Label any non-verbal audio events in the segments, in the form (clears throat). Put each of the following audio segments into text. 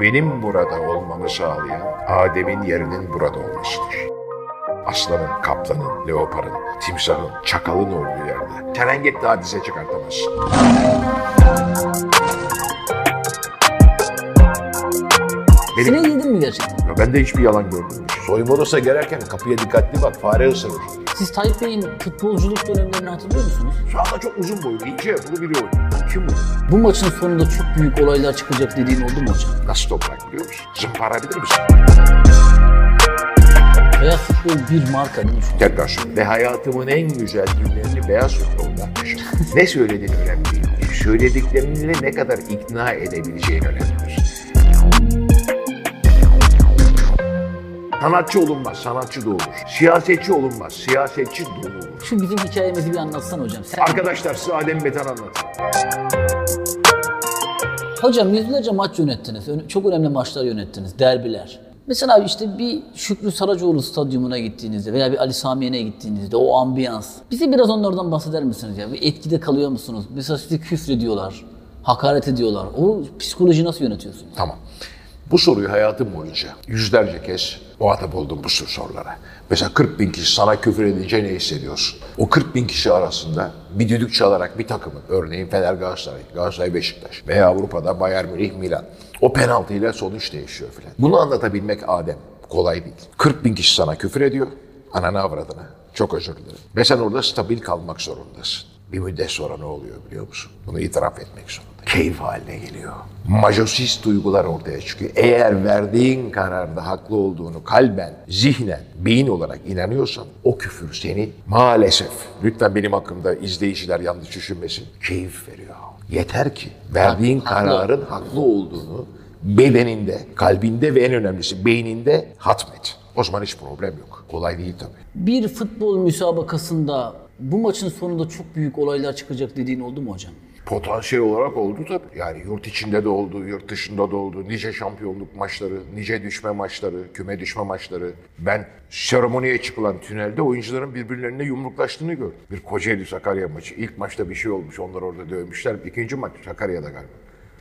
benim burada olmamı sağlayan Adem'in yerinin burada olmasıdır. Aslanın, kaplanın, leoparın, timsahın, çakalın olduğu yerde. Serengeti hadise çıkartamazsın. Benim, Sinek yedin mi gerçekten? Ya ben de hiçbir yalan görmedim. Soyunma odasına girerken kapıya dikkatli bak, fare ısırır. Siz Tayyip Bey'in futbolculuk dönemlerini hatırlıyor musunuz? Şu anda çok uzun boylu, ince yapılı biri oynuyor. Kim bu? Bu maçın sonunda çok büyük olaylar çıkacak dediğin oldu mu hocam? Nasıl toprak biliyor musun? Zımpara bilir misin? Beyaz futbol bir marka değil mi? Tekrar söyleyeyim. Ve hayatımın en güzel günlerini beyaz futbolda yaşadım. ne söylediğin önemli değil. Söylediklerini ne kadar ikna edebileceğin önemlidir. Sanatçı olunmaz, sanatçı doğulur. Siyasetçi olunmaz, siyasetçi doğulur. Şu bizim hikayemizi bir anlatsan hocam. Sen... Arkadaşlar size Adem Betan anlatayım. Hocam yüzlerce maç yönettiniz. Çok önemli maçlar yönettiniz. Derbiler. Mesela işte bir Şükrü Saracoğlu stadyumuna gittiğinizde veya bir Ali Sami Yen'e gittiğinizde o ambiyans. Bize biraz onlardan bahseder misiniz ya? Bir etkide kalıyor musunuz? Mesela sizi küfrediyorlar, hakaret ediyorlar. O psikoloji nasıl yönetiyorsunuz? Tamam. Bu soruyu hayatım boyunca yüzlerce kez muhatap oldum bu tür sorulara. Mesela 40 bin kişi sana küfür edince ne hissediyorsun? O 40 bin kişi arasında bir düdük çalarak bir takımın, örneğin Fener Galatasaray, Galatasaray Beşiktaş veya Avrupa'da Bayern Münih Milan. O penaltıyla sonuç değişiyor filan. Bunu anlatabilmek Adem kolay değil. 40 bin kişi sana küfür ediyor, anana avradına. Çok özür dilerim. Ve sen orada stabil kalmak zorundasın. Bir müddet sonra ne oluyor biliyor musun? Bunu itiraf etmek zorunda. Keyif haline geliyor. Majosist duygular ortaya çıkıyor. Eğer verdiğin kararda haklı olduğunu kalben, zihnen, beyin olarak inanıyorsan o küfür seni maalesef, lütfen benim hakkımda izleyiciler yanlış düşünmesin, keyif veriyor. Yeter ki verdiğin Haklı. kararın haklı olduğunu bedeninde, kalbinde ve en önemlisi beyninde hatmet. O zaman hiç problem yok. Kolay değil tabii. Bir futbol müsabakasında bu maçın sonunda çok büyük olaylar çıkacak dediğin oldu mu hocam? Potansiyel olarak oldu tabii. Yani yurt içinde de oldu, yurt dışında da oldu. Nice şampiyonluk maçları, nice düşme maçları, küme düşme maçları. Ben seremoniye çıkılan tünelde oyuncuların birbirlerine yumruklaştığını gördüm. Bir Kocaeli Sakarya maçı. İlk maçta bir şey olmuş, onlar orada dövmüşler. İkinci maç Sakarya'da galiba.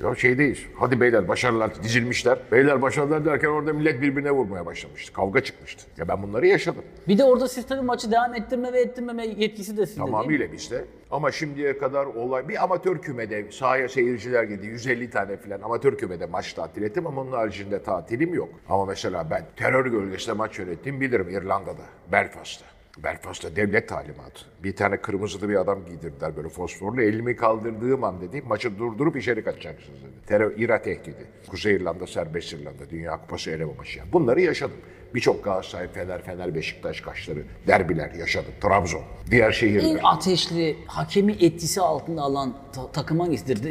Ya şeydeyiz. Hadi beyler başarılar dizilmişler. Beyler başarılar derken orada millet birbirine vurmaya başlamıştı. Kavga çıkmıştı. Ya ben bunları yaşadım. Bir de orada siz tabii maçı devam ettirme ve ettirmeme yetkisi de sizde değil mi? Tamamıyla bizde. Ama şimdiye kadar olay bir amatör kümede sahaya seyirciler gidiyor 150 tane falan amatör kümede maç tatil ettim ama onun haricinde tatilim yok. Ama mesela ben terör gölgesinde maç yönettim bilirim İrlanda'da, Belfast'ta. Belfast'ta devlet talimatı. Bir tane kırmızılı bir adam giydirdiler böyle fosforlu. Elimi kaldırdığım an dedi maçı durdurup içeri kaçacaksınız dedi. Terör, İRA tehdidi. Kuzey İrlanda, Serbest İrlanda, Dünya Kupası eleme maçı. Yani bunları yaşadım. Birçok Galatasaray, Fener, Fener, Beşiktaş kaçları, derbiler yaşadım. Trabzon, diğer şehirler. En ateşli, hakemi etkisi altında alan ta- takım hangisidir?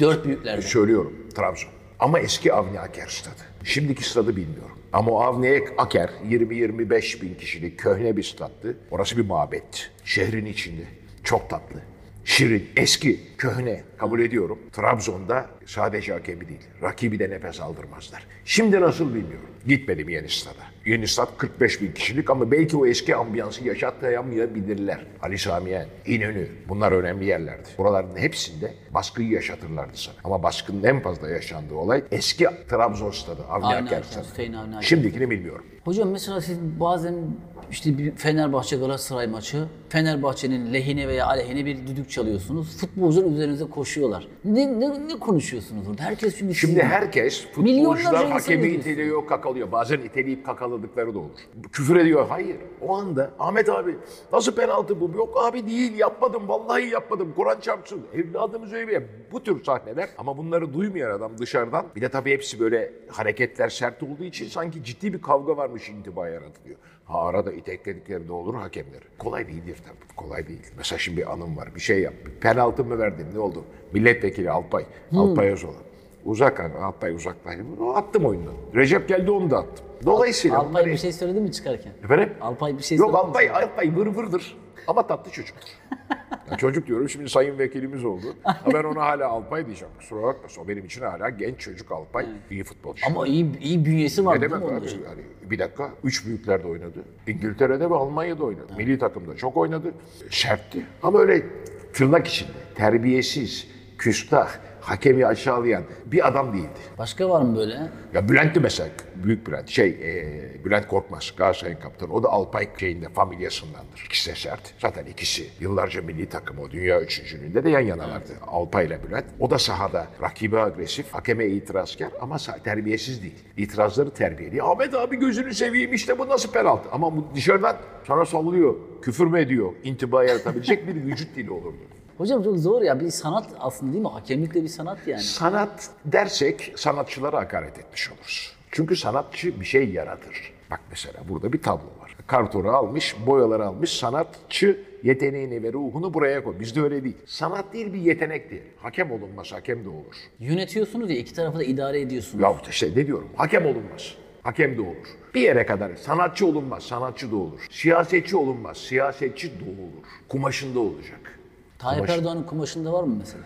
Dört büyüklerden. Söylüyorum Trabzon. Ama eski Avni Aker stadı. Şimdiki stadı bilmiyorum. Ama o Avni Aker 20-25 bin kişilik köhne bir stattı. Orası bir mabetti. Şehrin içinde. Çok tatlı. Şirin, eski, köhne kabul ediyorum. Trabzon'da sadece hakemi değil, rakibi de nefes aldırmazlar. Şimdi nasıl bilmiyorum. Gitmedim yeni stada. Yeni stat 45 bin kişilik ama belki o eski ambiyansı yaşatamayabilirler. Ali Samiyen, İnönü bunlar önemli yerlerdi. Buraların hepsinde baskıyı yaşatırlardı sana. Ama baskının en fazla yaşandığı olay eski Trabzon stadı, Avni Avni Aker Aker, stadı. Hüseyin Avni Aker. Şimdikini bilmiyorum. Hocam mesela siz bazen işte bir Fenerbahçe Galatasaray maçı Fenerbahçe'nin lehine veya aleyhine bir düdük çalıyorsunuz. Futbolcular üzerinize koşuyorlar. Ne, ne, ne konuşuyorsunuz orada? Herkes çünkü Şimdi sizin- herkes Milyonlarca futbolcular hakemi iteliyor, kakalıyor. Bazen iteleyip kakaladıkları da olur. Küfür ediyor. Hayır. O anda Ahmet abi nasıl penaltı bu? Yok abi değil yapmadım. Vallahi yapmadım. Kur'an çarpsın. Evladımız öyle. Bu tür sahneler. Ama bunları duymayan adam dışarıdan. Bir de tabii hepsi böyle hareketler sert olduğu için sanki ciddi bir kavga varmış intiba yaratılıyor. Ha arada itekledikleri de olur hakemler. Kolay değildir tabii. Kolay değil. Mesela şimdi bir anım var. Bir şey yap. Penaltı mı verdin? Ne oldu? Milletvekili Alpay. Alpay Özoğlu. Uzak Alpay uzaktaydı. Attım oyundan. Recep geldi onu da attım. Dolayısıyla Alpay bir şey söyledi mi çıkarken? Efendim? Alpay bir şey Yok söyledi mi? Alpay, Alpay vır vırdır. Ama tatlı çocuktur. (laughs) Çocuk diyorum şimdi sayın vekilimiz oldu. Ama ben ona hala Alpay diyeceğim. Kusura bakmasın. O benim için hala genç çocuk Alpay. iyi futbolcu. Ama iyi iyi bünyesi var ne değil demek mi onun abi? Yani bir dakika. Üç büyüklerde oynadı. İngiltere'de ve Almanya'da oynadı. Milli takımda çok oynadı. Sertti. Ama öyle tırnak içinde terbiyesiz, küstah, hakemi aşağılayan bir adam değildi. Başka var mı böyle? Ya Bülent'ti mesela, büyük Bülent. Şey, e, Bülent Korkmaz, Galatasaray'ın kaptanı. O da Alpay şeyinde, familyasındandır. İkisi de sert. Zaten ikisi yıllarca milli takım o. Dünya üçüncülüğünde de yan yanalardı. Alpay ile Bülent. O da sahada rakibi agresif, hakeme itirazkar ama terbiyesiz değil. İtirazları terbiyeli. Ahmet abi gözünü seveyim işte bu nasıl penaltı? Ama bu dışarıdan sana sallıyor, küfür mü ediyor, intiba yaratabilecek bir vücut dili olurdu. Hocam çok zor ya. Bir sanat aslında değil mi? Hakemlik de bir sanat yani. Sanat dersek sanatçılara hakaret etmiş oluruz. Çünkü sanatçı bir şey yaratır. Bak mesela burada bir tablo var. Kartonu almış, boyaları almış. Sanatçı yeteneğini ve ruhunu buraya koy. Bizde öyle değil. Sanat değil bir yetenek değil. Hakem olunmaz, hakem de olur. Yönetiyorsunuz ya iki tarafı da idare ediyorsunuz. Ya işte ne diyorum? Hakem olunmaz. Hakem de olur. Bir yere kadar sanatçı olunmaz, sanatçı da olur. Siyasetçi olunmaz, siyasetçi de olur. Kumaşında olacak. Tayyip Kumaş- Erdoğan'ın kumaşında var mı mesela?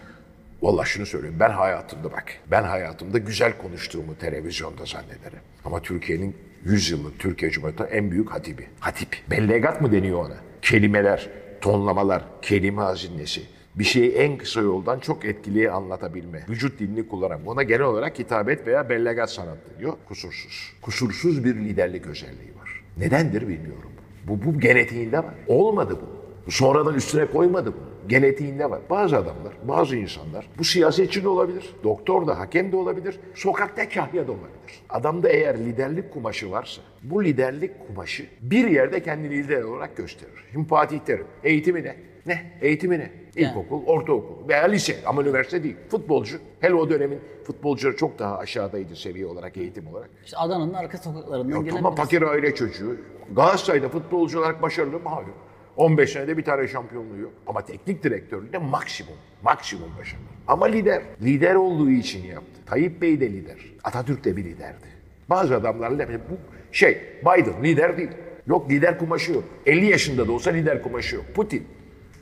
Vallahi şunu söyleyeyim. Ben hayatımda bak. Ben hayatımda güzel konuştuğumu televizyonda zannederim. Ama Türkiye'nin 100 yıllık Türkiye Cumhuriyeti'nin en büyük hatibi. Hatip. Bellegat mı deniyor ona? Kelimeler, tonlamalar, kelime hazinesi. Bir şeyi en kısa yoldan çok etkili anlatabilme. Vücut dilini kullanan. Buna genel olarak hitabet veya bellegat sanat deniyor. Kusursuz. Kusursuz bir liderlik özelliği var. Nedendir bilmiyorum. Bu, bu genetiğinde var. Olmadı bu. Sonradan üstüne koymadı bunu. Genetiğinde var. Bazı adamlar, bazı insanlar bu siyasetçi de olabilir, doktor da, hakem de olabilir, sokakta kahya da olabilir. Adamda eğer liderlik kumaşı varsa bu liderlik kumaşı bir yerde kendini lider olarak gösterir. Şimdi Fatih Terim eğitimi ne? Ne? Eğitimi ne? İlkokul, ortaokul veya lise ama üniversite değil. Futbolcu. Hele o dönemin futbolcuları çok daha aşağıdaydı seviye olarak, eğitim olarak. İşte Adana'nın arka sokaklarından gelen birisi. fakir aile çocuğu. Galatasaray'da futbolcu olarak başarılı mı? Hayır. 15 senede bir tane şampiyonluğu yok. Ama teknik direktörlüğünde maksimum. Maksimum başarılı. Ama lider. Lider olduğu için yaptı. Tayyip Bey de lider. Atatürk de bir liderdi. Bazı adamlarla bu şey Biden lider değil. Yok lider kumaşı yok. 50 yaşında da olsa lider kumaşı yok. Putin.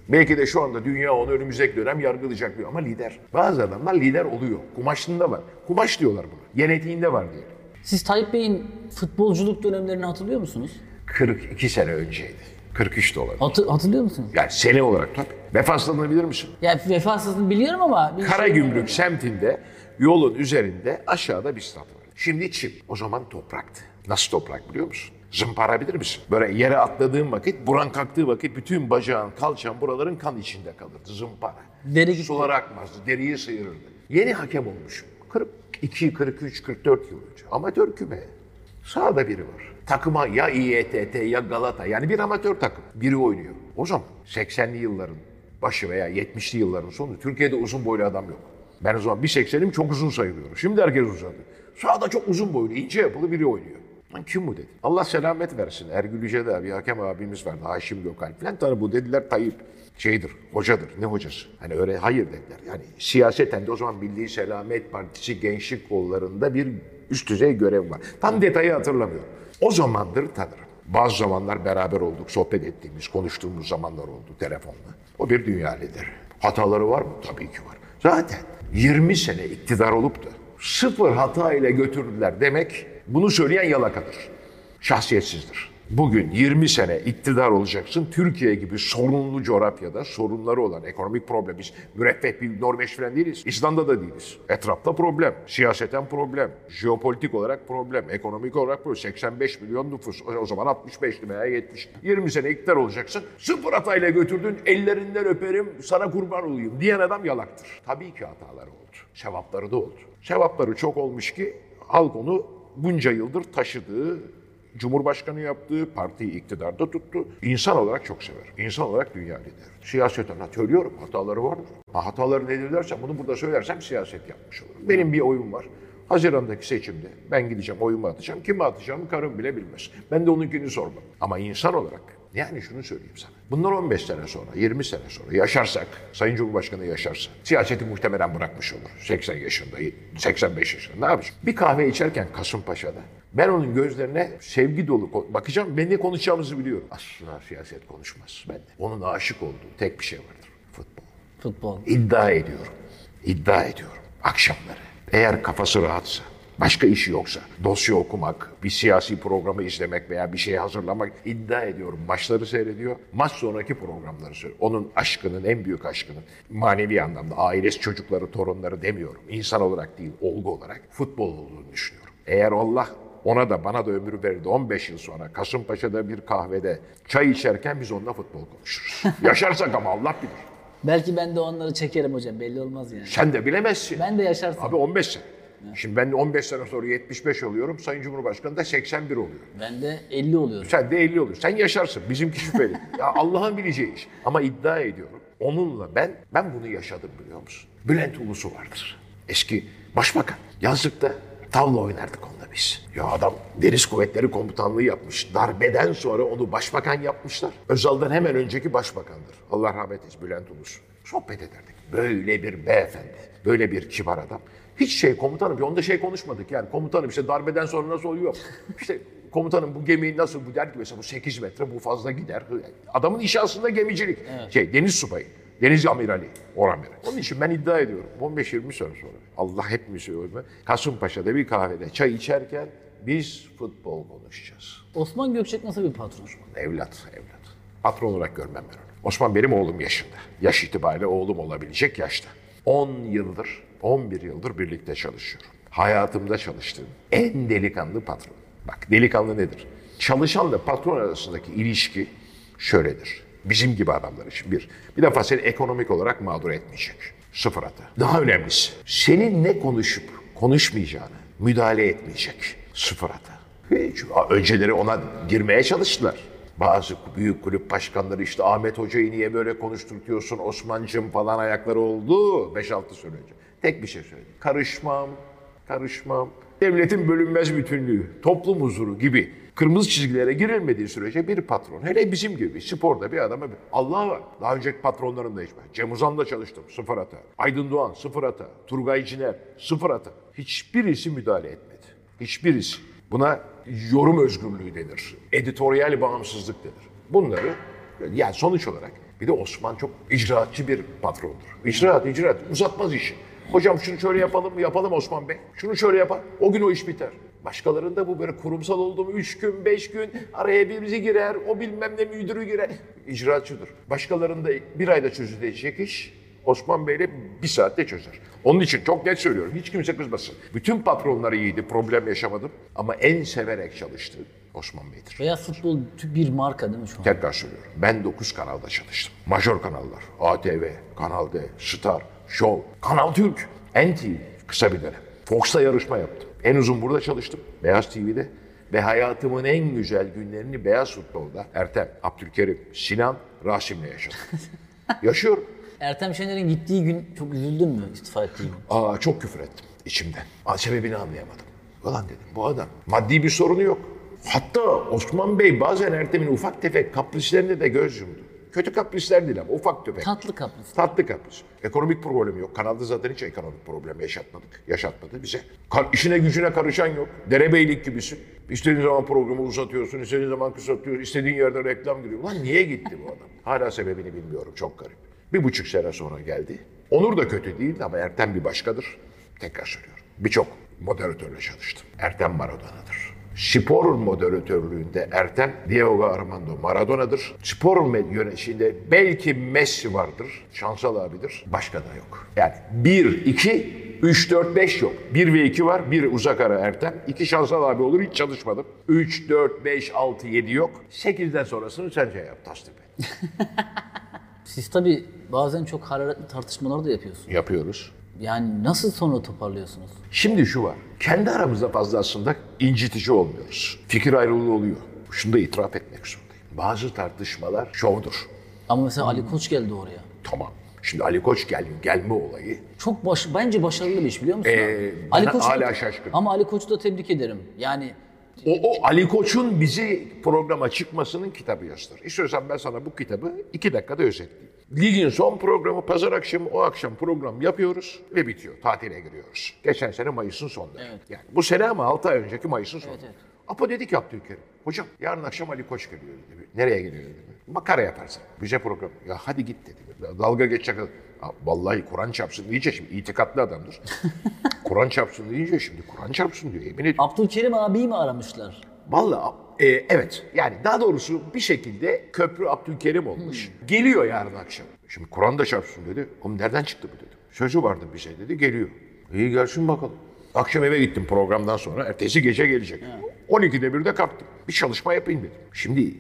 Belki de şu anda dünya onu önümüzdeki dönem yargılayacak diyor ama lider. Bazı adamlar lider oluyor. Kumaşında var. Kumaş diyorlar buna. Genetiğinde var diye. Siz Tayyip Bey'in futbolculuk dönemlerini hatırlıyor musunuz? 42 sene önceydi. 43 de olabilir. Hatı- hatırlıyor musunuz? Yani sene olarak tabii. Vefasını bilir misin? Ya vefasızlığını biliyorum ama... Şey- Karagümrük semtinde yolun üzerinde aşağıda bir stat var. Şimdi çim. O zaman topraktı. Nasıl toprak biliyor musun? Zımpara bilir misin? Böyle yere atladığın vakit, buran kalktığı vakit bütün bacağın, kalçan, buraların kan içinde kalırdı. Zımpara. Deri gitti. Sular akmazdı, deriyi sıyırırdı. Yeni hakem olmuşum. 42, 43, 44 yıl önce. Amatör küme. Sağda biri var. Takıma ya İETT ya Galata yani bir amatör takım. Biri oynuyor. Zaman 80'li yılların başı veya 70'li yılların sonu Türkiye'de uzun boylu adam yok. Ben o zaman 1.80'im çok uzun sayılıyorum. Şimdi herkes uzadı. Sağda çok uzun boylu, ince yapılı biri oynuyor. Lan kim bu dedi. Allah selamet versin. Ergül Yüce'de bir hakem abimiz vardı. Haşim Gökal falan. Tanrı bu dediler Tayyip şeydir, hocadır. Ne hocası? Hani öyle hayır dediler. Yani siyaseten de o zaman Milli Selamet Partisi gençlik kollarında bir üst düzey görev var. Tam detayı hatırlamıyorum. O zamandır tanırım. Bazı zamanlar beraber olduk, sohbet ettiğimiz, konuştuğumuz zamanlar oldu telefonla. O bir dünya lideri. Hataları var mı? Tabii ki var. Zaten 20 sene iktidar olup da sıfır hata ile götürdüler demek bunu söyleyen yalakadır. Şahsiyetsizdir. Bugün 20 sene iktidar olacaksın. Türkiye gibi sorunlu coğrafyada sorunları olan ekonomik problem. Biz müreffeh bir Norveç falan değiliz. İzlanda da değiliz. Etrafta problem. Siyaseten problem. Jeopolitik olarak problem. Ekonomik olarak problem. 85 milyon nüfus. O zaman 65'ti veya 70. 20 sene iktidar olacaksın. Sıfır hatayla götürdün. Ellerinden öperim sana kurban olayım diyen adam yalaktır. Tabii ki hataları oldu. Sevapları da oldu. Sevapları çok olmuş ki halk onu bunca yıldır taşıdığı Cumhurbaşkanı yaptığı partiyi iktidarda tuttu. İnsan olarak çok sever. İnsan olarak dünya lideri. Siyaseten ha, söylüyorum hataları vardır. Ha, hataları nedir dersem bunu burada söylersem siyaset yapmış olurum. Benim bir oyun var. Haziran'daki seçimde ben gideceğim oyumu atacağım. Kime atacağımı karım bile bilmez. Ben de onunkini sormam. Ama insan olarak yani şunu söyleyeyim sana. Bunlar 15 sene sonra, 20 sene sonra yaşarsak, Sayın Cumhurbaşkanı yaşarsa, siyaseti muhtemelen bırakmış olur. 80 yaşında, 85 yaşında ne yapacak? Bir kahve içerken Kasımpaşa'da ben onun gözlerine sevgi dolu bakacağım. Ben ne konuşacağımızı biliyorum. Asla siyaset konuşmaz. Ben de. Onun aşık olduğu tek bir şey vardır. Futbol. Futbol. İddia ediyorum. İddia ediyorum. Akşamları. Eğer kafası rahatsa, başka işi yoksa, dosya okumak, bir siyasi programı izlemek veya bir şey hazırlamak iddia ediyorum. Maçları seyrediyor, maç sonraki programları seyrediyor. Onun aşkının, en büyük aşkının manevi anlamda ailesi, çocukları, torunları demiyorum. İnsan olarak değil, olgu olarak futbol olduğunu düşünüyorum. Eğer Allah ona da bana da ömür verirdi 15 yıl sonra Kasımpaşa'da bir kahvede çay içerken biz onunla futbol konuşuruz. (laughs) Yaşarsak ama Allah bilir. Belki ben de onları çekerim hocam belli olmaz yani. Sen de bilemezsin. Ben de yaşarsam. Abi 15 sene. Şimdi ben de 15 sene sonra 75 oluyorum. Sayın Cumhurbaşkanı da 81 oluyor. Ben de 50 oluyorum. Sen de 50 oluyorsun. Sen yaşarsın. Bizimki şüpheli. (laughs) ya Allah'ın bileceği iş. Ama iddia ediyorum. Onunla ben, ben bunu yaşadım biliyor musun? Bülent Ulusu vardır. Eski başbakan. Yazlıkta tavla oynardık onunla biz. Ya adam Deniz Kuvvetleri Komutanlığı yapmış. Darbeden sonra onu başbakan yapmışlar. Özal'dan hemen önceki başbakandır. Allah rahmet eylesin Bülent Ulusu. Sohbet ederdik. Böyle bir beyefendi, böyle bir kibar adam. Hiç şey komutanım, onda şey konuşmadık yani. Komutanım işte darbeden sonra nasıl oluyor? İşte komutanım bu gemi nasıl bu der ki mesela bu 8 metre bu fazla gider. Adamın işi aslında gemicilik. Şey deniz subayı. Deniz amirali, oran beri. Onun için ben iddia ediyorum 15-20 sene sonra Allah hepimizi ölme. Kasımpaşa'da bir kahvede çay içerken biz futbol konuşacağız. Osman Gökçek nasıl bir patron? Evlat, evlat. Patron olarak görmem ben onu. Osman benim oğlum yaşında. Yaş itibariyle oğlum olabilecek yaşta. 10 yıldır, 11 yıldır birlikte çalışıyorum. Hayatımda çalıştığım en delikanlı patron. Bak delikanlı nedir? Çalışanla patron arasındaki ilişki şöyledir. Bizim gibi adamlar için bir. Bir defa seni ekonomik olarak mağdur etmeyecek. Sıfır hata. Daha önemlisi senin ne konuşup konuşmayacağını müdahale etmeyecek. Sıfır hata. Hiç. Önceleri ona girmeye çalıştılar. Bazı büyük kulüp başkanları işte Ahmet Hoca'yı niye böyle konuşturtuyorsun Osman'cım falan ayakları oldu 5-6 sene önce. Tek bir şey söyledi. Karışmam, karışmam. Devletin bölünmez bütünlüğü, toplum huzuru gibi kırmızı çizgilere girilmediği sürece bir patron, hele bizim gibi sporda bir adama bir Allah var. Daha önceki patronların da hiç var. Cem Uzan'la çalıştım, sıfır hata. Aydın Doğan, sıfır hata. Turgay Ciner, sıfır hata. Hiçbirisi müdahale etmedi. Hiçbirisi. Buna yorum özgürlüğü denir. Editoryal bağımsızlık denir. Bunları yani sonuç olarak bir de Osman çok icraatçı bir patrondur. İcraat, icraat. Uzatmaz işi. Hocam şunu şöyle yapalım mı? Yapalım Osman Bey. Şunu şöyle yapar. O gün o iş biter. Başkalarında bu böyle kurumsal oldu mu üç gün, beş gün araya birisi girer, o bilmem ne müdürü girer. İcraatçıdır. Başkalarında bir ayda çözülecek iş Osman Bey'le bir saatte çözer. Onun için çok net söylüyorum. Hiç kimse kızmasın. Bütün patronları iyiydi. Problem yaşamadım. Ama en severek çalıştı Osman Bey'dir. Beyaz futbol bir marka değil mi şu an? Tekrar söylüyorum. Ben 9 kanalda çalıştım. Major kanallar. ATV, Kanal D, Star, Show, Kanal Türk, NTV kısa bir dönem. Fox'ta yarışma yaptım. En uzun burada çalıştım. Beyaz TV'de. Ve hayatımın en güzel günlerini Beyaz Futbol'da Ertem, Abdülkerim, Sinan, Rasim'le yaşadım. (laughs) Yaşıyorum. Ertem Şener'in gittiği gün çok üzüldün mü istifa ettiği gün? Aa çok küfür ettim içimden. Sebebini anlayamadım. Ulan dedim bu adam maddi bir sorunu yok. Hatta Osman Bey bazen Ertem'in ufak tefek kaprislerine de göz yumdu. Kötü kaprisler değil ama ufak tefek. Tatlı kapris. Tatlı kapris. Ekonomik problemi yok. Kanalda zaten hiç ekonomik problem yaşatmadık. Yaşatmadı bize. Ka- işine gücüne karışan yok. Derebeylik gibisin. İstediğin zaman programı uzatıyorsun, istediğin zaman kısaltıyorsun, istediğin yerde reklam giriyor. Lan niye gitti bu adam? (laughs) Hala sebebini bilmiyorum. Çok garip. Bir buçuk sene sonra geldi. Onur da kötü değil ama Ertem bir başkadır. Tekrar söylüyorum. Birçok moderatörle çalıştım. Ertem Maradona'dır. Spor moderatörlüğünde Ertem Diego Armando Maradona'dır. Spor yönetiminde belki Messi vardır. Şansal abidir. Başka da yok. Yani 1, 2, 3, 4, 5 yok. 1 ve 2 var. 1 uzak ara Ertem. 2 Şansal abi olur. Hiç çalışmadım. 3, 4, 5, 6, 7 yok. 8'den sonrasını sen şey yap. Tasdik et. (laughs) Siz tabii bazen çok hararetli tartışmalar da yapıyorsunuz. Yapıyoruz. Yani nasıl sonra toparlıyorsunuz? Şimdi şu var. Kendi aramızda fazla aslında incitici olmuyoruz. Fikir ayrılığı oluyor. Şunu da itiraf etmek zorundayım. Bazı tartışmalar şovdur. Ama mesela Ali Koç geldi oraya. Tamam. Şimdi Ali Koç gel, gelme olayı Çok baş, bence başarılı bir iş biliyor musun? Ee, Koç'u da- hala şaşkınım. Ama Ali Koç'u da tebrik ederim. Yani O, o Ali Koç'un bizi programa çıkmasının kitabı yazdır. İstiyorsan ben sana bu kitabı iki dakikada özetleyeyim. Ligin son programı pazar akşamı o akşam program yapıyoruz ve bitiyor. Tatile giriyoruz. Geçen sene Mayıs'ın sonunda. Evet. Yani bu sene ama 6 ay önceki Mayıs'ın sonunda. evet. Apo dedi ki Abdülkerim. Hocam yarın akşam Ali Koç geliyor dedi. Nereye geliyor dedi. Makara yaparsın. Güzel program. Ya hadi git dedi. Dalga geçecek. Vallahi Kur'an çarpsın deyince şimdi itikatlı adamdır. (laughs) Kur'an çarpsın deyince şimdi Kur'an çarpsın diyor. Emin ediyorum. Abdülkerim abiyi mi aramışlar? Vallahi e, evet. Yani daha doğrusu bir şekilde köprü Abdülkerim olmuş. Geliyor yarın akşam. Şimdi Kur'an da çarpsın dedi. Oğlum nereden çıktı bu dedi. Sözü vardı bize dedi. Geliyor. İyi gelsin bakalım. Akşam eve gittim programdan sonra. Ertesi gece gelecek. 12'de bir de kalktım. Bir çalışma yapayım dedim. Şimdi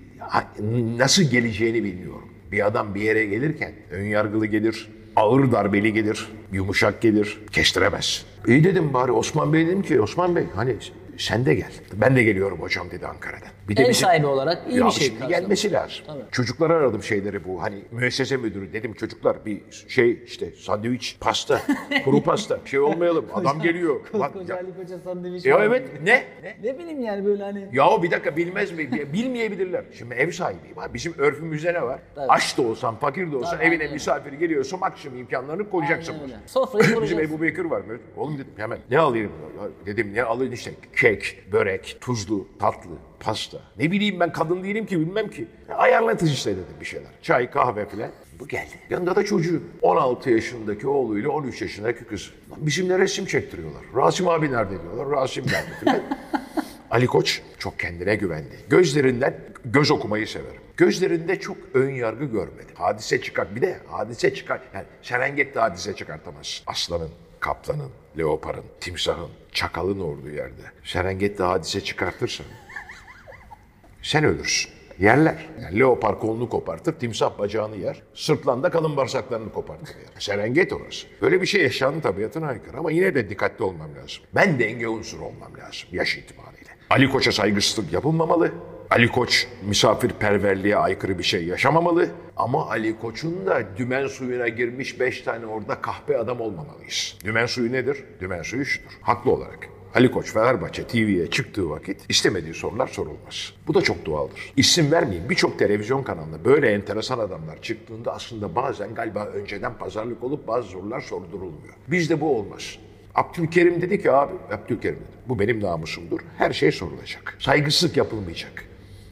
nasıl geleceğini bilmiyorum. Bir adam bir yere gelirken ön yargılı gelir, ağır darbeli gelir, yumuşak gelir, kestiremez. İyi dedim bari Osman Bey dedim ki Osman Bey hani sen de gel. Ben de geliyorum hocam dedi Ankara'dan. Bir Ev bizim- sahibi olarak iyi ya bir şey şimdi karşılamış. gelmesi lazım. Çocuklara aradım şeyleri bu. Hani müessese müdürü dedim çocuklar bir şey işte sandviç, pasta, (laughs) kuru pasta. Şey olmayalım. Adam geliyor. Bak, ya, Ali Koç'a sandviç ya var. evet ne? Ne? Ne bileyim yani böyle hani. Ya bir dakika bilmez mi? Bilmeyebilirler. Şimdi ev sahibiyim. Ha. Bizim örfümüzde ne var? Tabii. Aç da olsan, fakir de olsan Tabii, evine aynen misafir geliyorsa maksimum imkanlarını koyacaksın. Aynen öyle. Sofrayı (laughs) Bizim kuracaksın. Ebu Bekir var. Oğlum dedim hemen ne alayım? Dedim ne alayım işte kek, börek, tuzlu, tatlı, pasta. Ne bileyim ben kadın değilim ki bilmem ki. Ayarlatız işte dedim bir şeyler. Çay, kahve filan. Bu geldi. Yanında da çocuğu. 16 yaşındaki oğluyla 13 yaşındaki kız. Lan bizimle resim çektiriyorlar. Rasim abi nerede diyorlar. Rasim nerede filan. (laughs) Ali Koç çok kendine güvendi. Gözlerinden göz okumayı severim. Gözlerinde çok ön yargı görmedim. Hadise çıkar. Bir de hadise çıkar. Yani Serengeti hadise çıkartamaz. Aslanın, kaplanın, leoparın, timsahın, çakalın olduğu yerde. Serengeti hadise çıkartırsan sen ölürsün. Yerler. Yani leopar kolunu kopartır, timsah bacağını yer. Sırtlanda kalın bağırsaklarını kopartır. Yani. Serengeti orası. Böyle bir şey yaşamın tabiatına aykırı ama yine de dikkatli olmam lazım. Ben denge unsuru olmam lazım yaş itibariyle. Ali Koç'a saygısızlık yapılmamalı. Ali Koç misafirperverliğe aykırı bir şey yaşamamalı. Ama Ali Koç'un da dümen suyuna girmiş beş tane orada kahpe adam olmamalıyız. Dümen suyu nedir? Dümen suyu şudur. Haklı olarak. Ali Koç Fenerbahçe TV'ye çıktığı vakit istemediği sorular sorulmaz. Bu da çok doğaldır. İsim vermeyeyim birçok televizyon kanalında böyle enteresan adamlar çıktığında aslında bazen galiba önceden pazarlık olup bazı sorular sordurulmuyor. Bizde bu olmaz. Abdülkerim dedi ki abi, Abdülkerim dedi, bu benim namusumdur. Her şey sorulacak. Saygısızlık yapılmayacak.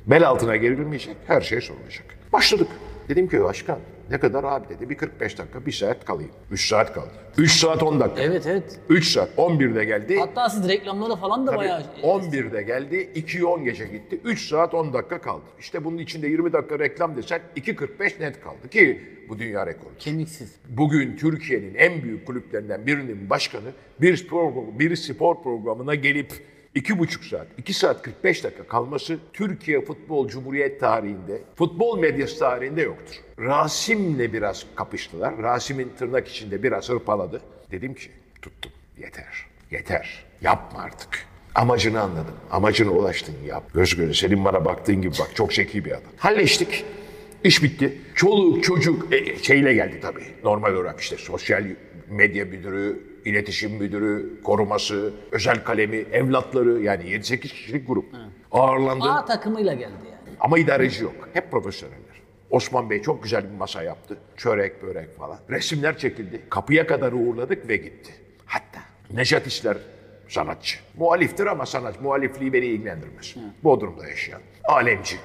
Bel altına gerilmeyecek, her şey sorulacak. Başladık. Dedim ki başkan ne kadar abi dedi bir 45 dakika, bir saat kalayım. 3 saat kaldı. 3 saat 10 dakika. Evet evet. 3 saat 11'de geldi. Hatta siz reklamlara falan da Tabii, bayağı... 11'de geldi, 2'yi 10 gece gitti. 3 saat 10 dakika kaldı. İşte bunun içinde 20 dakika reklam desen 2.45 net kaldı ki bu dünya rekoru. Kemiksiz. Bugün Türkiye'nin en büyük kulüplerinden birinin başkanı bir spor, bir spor programına gelip iki buçuk saat, 2 saat 45 dakika kalması Türkiye Futbol Cumhuriyet tarihinde, futbol medyası tarihinde yoktur. Rasim'le biraz kapıştılar. Rasim'in tırnak içinde biraz hırpaladı. Dedim ki tuttum yeter, yeter yapma artık. Amacını anladım. Amacına ulaştın yap. Göz göze senin bana baktığın gibi bak çok zeki bir adam. Halleştik. İş bitti. Çoluk çocuk e, şeyle geldi tabii. Normal olarak işte sosyal medya müdürü, iletişim müdürü, koruması, özel kalemi, evlatları yani 7-8 kişilik grup. Ağırlandı A takımıyla geldi yani. ama idareci yok. Hep profesyoneller. Osman Bey çok güzel bir masa yaptı. Çörek, börek falan. Resimler çekildi. Kapıya kadar uğurladık ve gitti. Hatta Nejat İşler sanatçı. Muhaliftir ama sanat. Muhalifliği beni ilgilendirmez. Bodrum'da yaşayan. Alemci.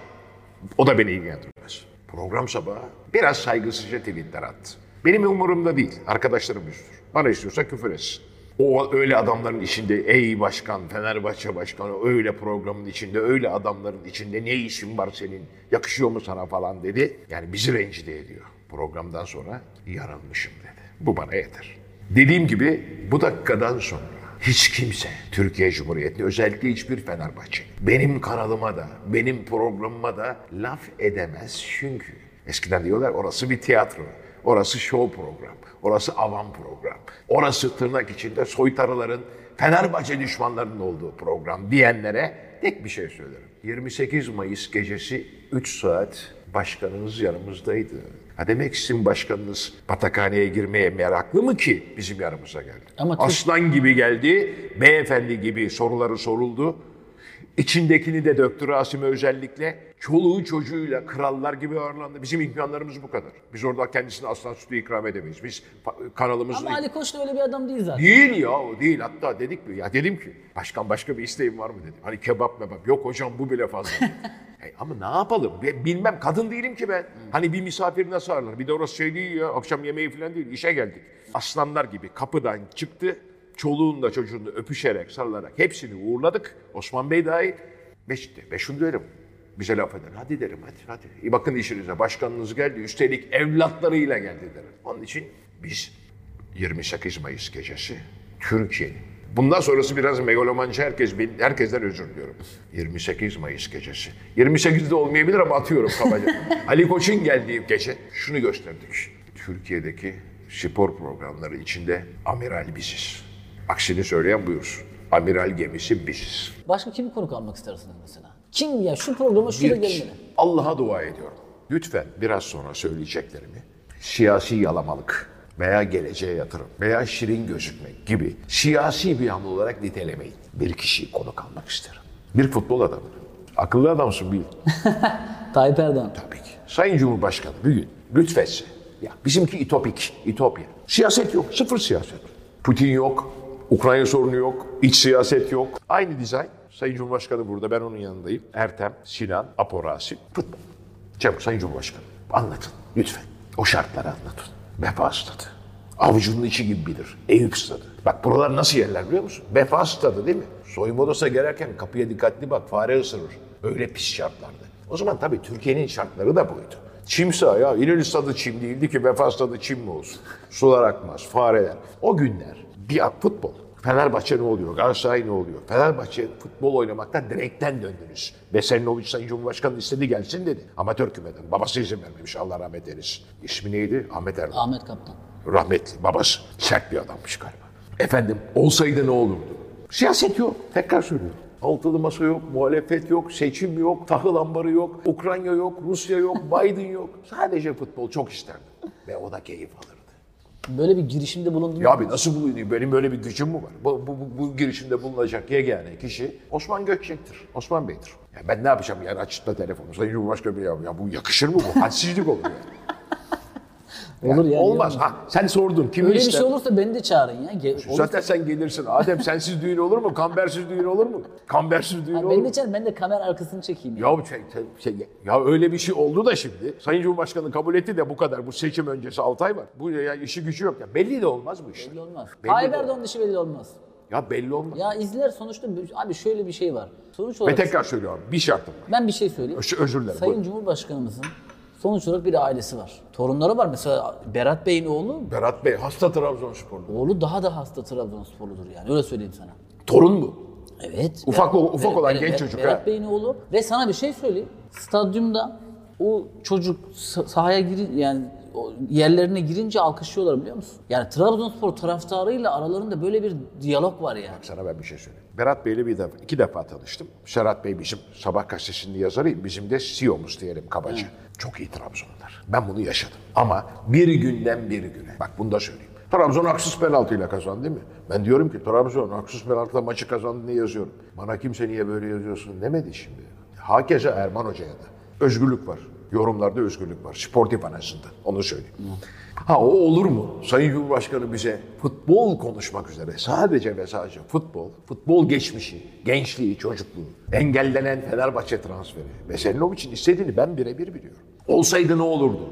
O da beni ilgilendirmez. Program sabahı biraz saygısızca tweetler attı. Benim umurumda değil. Arkadaşlarım üstür. Bana istiyorsa küfür etsin. O öyle adamların içinde ey başkan, Fenerbahçe başkanı öyle programın içinde, öyle adamların içinde ne işin var senin, yakışıyor mu sana falan dedi. Yani bizi rencide ediyor. Programdan sonra yanılmışım dedi. Bu bana yeter. Dediğim gibi bu dakikadan sonra hiç kimse Türkiye Cumhuriyeti'nde özellikle hiçbir Fenerbahçe benim kanalıma da benim programıma da laf edemez çünkü eskiden diyorlar orası bir tiyatro, orası show program, orası avam program, orası tırnak içinde soytarıların Fenerbahçe düşmanlarının olduğu program diyenlere tek bir şey söylerim. 28 Mayıs gecesi 3 saat başkanınız yanımızdaydı. Ha demek sizin başkanınız batakhaneye girmeye meraklı mı ki bizim yanımıza geldi? Ama Aslan gibi geldi, beyefendi gibi soruları soruldu. İçindekini de döktü Rasim'e özellikle. Çoluğu çocuğuyla krallar gibi ağırlandı. Bizim imkanlarımız bu kadar. Biz orada kendisine aslan sütü ikram edemeyiz. Biz kanalımızın... Ama Ali Koç da öyle bir adam değil zaten. Değil ya o değil. Hatta dedik mi? Ya dedim ki başkan başka bir isteğin var mı dedim. Hani kebap mebap. Yok hocam bu bile fazla. Hey, (laughs) ama ne yapalım? Bilmem kadın değilim ki ben. Hani bir misafir nasıl ağırlar? Bir de orası şey değil ya. Akşam yemeği falan değil. İşe geldik. Aslanlar gibi kapıdan çıktı. Çoluğunla çocuğunu öpüşerek, sarılarak hepsini uğurladık. Osman Bey dahil. Beşikte. Beşun derim. Bize laf eder. Hadi derim hadi hadi. İyi bakın işinize. Başkanınız geldi. Üstelik evlatlarıyla geldi derim. Onun için biz 28 Mayıs gecesi Türkiye'nin. Bundan sonrası biraz megalomancı herkes bil- herkesten özür diliyorum. 28 Mayıs gecesi. 28'de olmayabilir ama atıyorum kabaca. (laughs) Ali Koç'un geldiği gece şunu gösterdik. Türkiye'deki spor programları içinde amiral biziz. Aksini söyleyen buyursun. Amiral gemisi biziz. Başka kimi konuk almak istersiniz mesela? Kim ya şu programa şurada Bir gelmeli. Allah'a dua ediyorum. Lütfen biraz sonra söyleyeceklerimi siyasi yalamalık veya geleceğe yatırım veya şirin gözükmek gibi siyasi bir hamle olarak nitelemeyin. Bir kişiyi konuk almak isterim. Bir futbol adamı. Akıllı adamsın bil. (laughs) Tayyip Erdoğan. Tabii ki. Sayın Cumhurbaşkanı bir gün lütfetse. Ya bizimki itopik, itopya. Siyaset yok, sıfır siyaset. Putin yok, Ukrayna sorunu yok, iç siyaset yok. Aynı dizayn. Sayın Cumhurbaşkanı burada, ben onun yanındayım. Ertem, Sinan, Apo Rasim, futbol. Çabuk Sayın Cumhurbaşkanı, anlatın lütfen. O şartları anlatın. Vefa stadı. Avucunun içi gibi bilir. Eyüp stadı. Bak buralar nasıl yerler biliyor musun? Vefa stadı değil mi? Soyunma odasına girerken kapıya dikkatli bak, fare ısırır. Öyle pis şartlarda. O zaman tabii Türkiye'nin şartları da buydu. Çim saha ya İnönü stadı çim değildi ki Vefa stadı çim mi olsun? Sular akmaz, fareler. O günler bir futbol. Fenerbahçe ne oluyor? Galatasaray ne oluyor? Fenerbahçe futbol oynamaktan direkten döndünüz. Veselinovic Sayın Cumhurbaşkanı istedi gelsin dedi. Amatör kümeden. Babası izin vermemiş Allah rahmet eylesin. İsmi neydi? Ahmet Erdoğan. Ahmet Kaptan. Rahmetli babası. Sert bir adammış galiba. Efendim olsaydı ne olurdu? Siyaset yok. Tekrar söylüyorum. Altılı masa yok, muhalefet yok, seçim yok, tahıl ambarı yok, Ukrayna yok, Rusya yok, (laughs) Biden yok. Sadece futbol çok isterdim. Ve o da keyif alırdı. Böyle bir girişimde bulundunuz. Ya abi nasıl bulunuyor? Benim böyle bir gücüm mü var? Bu, bu, bu, bu girişimde bulunacak yegane kişi Osman Gökçek'tir. Osman Bey'dir. Ya ben ne yapacağım yani açıkta telefonu. Sayın Cumhurbaşkanı ya, ya bu yakışır mı bu? Hadsizlik olur yani. Olur ya. Olmaz. Ha, sen sordun. Kimi Öyle bir ister? şey olursa beni de çağırın ya. Gel. Zaten sen gelirsin. Adem sensiz düğün olur mu? Kambersiz düğün olur mu? Kambersiz düğün Ha, olur beni mu? de çağırın. Ben de kamera arkasını çekeyim. Ya. Ya, şey, şey- ya öyle bir şey oldu da şimdi. Sayın Cumhurbaşkanı kabul etti de bu kadar. Bu seçim öncesi 6 ay var. Bu ya işi gücü yok. Ya. Belli de olmaz bu iş. Belli olmaz. Belli Tayyip de olmaz. Erdoğan dışı belli olmaz. Ya belli olmaz. Ya izler sonuçta abi şöyle bir şey var. Sonuç Ve olarak tekrar söylüyorum. Bir şartım var. ben bir şey söyleyeyim. Öz- özür dilerim. Sayın Buyurun. Cumhurbaşkanımızın sonuç olarak bir ailesi var. Torunları var. Mesela Berat Bey'in oğlu, Berat Bey hasta Trabzonsporlu. oğlu daha da hasta Trabzonsporludur yani. Öyle söyleyeyim sana. Torun mu? Evet. Ufak Berat- ufak olan genç çocuk Berat ha. Bey'in oğlu ve sana bir şey söyleyeyim. Stadyumda o çocuk sa- sahaya girin yani o yerlerine girince alkışlıyorlar biliyor musun? Yani Trabzonspor taraftarıyla aralarında böyle bir diyalog var yani. Sana ben bir şey söyleyeyim. Berat Bey'le bir defa, iki defa tanıştım. Serhat Bey bizim Sabah gazetesinin yazarı, bizim de CEO'muz diyelim kabaca. Çok iyi Trabzonlar. Ben bunu yaşadım. Ama bir günden bir güne, bak bunu da söyleyeyim. Trabzon haksız penaltıyla kazandı değil mi? Ben diyorum ki Trabzon haksız penaltıyla maçı kazandı diye yazıyorum. Bana kimse niye böyle yazıyorsun demedi şimdi. Hakeza Erman Hoca'ya da. Özgürlük var. Yorumlarda özgürlük var. Sportif anasında. Onu söyleyeyim. Ha o olur mu? Sayın Cumhurbaşkanı bize futbol konuşmak üzere sadece ve sadece futbol, futbol geçmişi, gençliği, çocukluğu, engellenen Fenerbahçe transferi ve Selinovic'in istediğini ben birebir biliyorum. Olsaydı ne olurdu?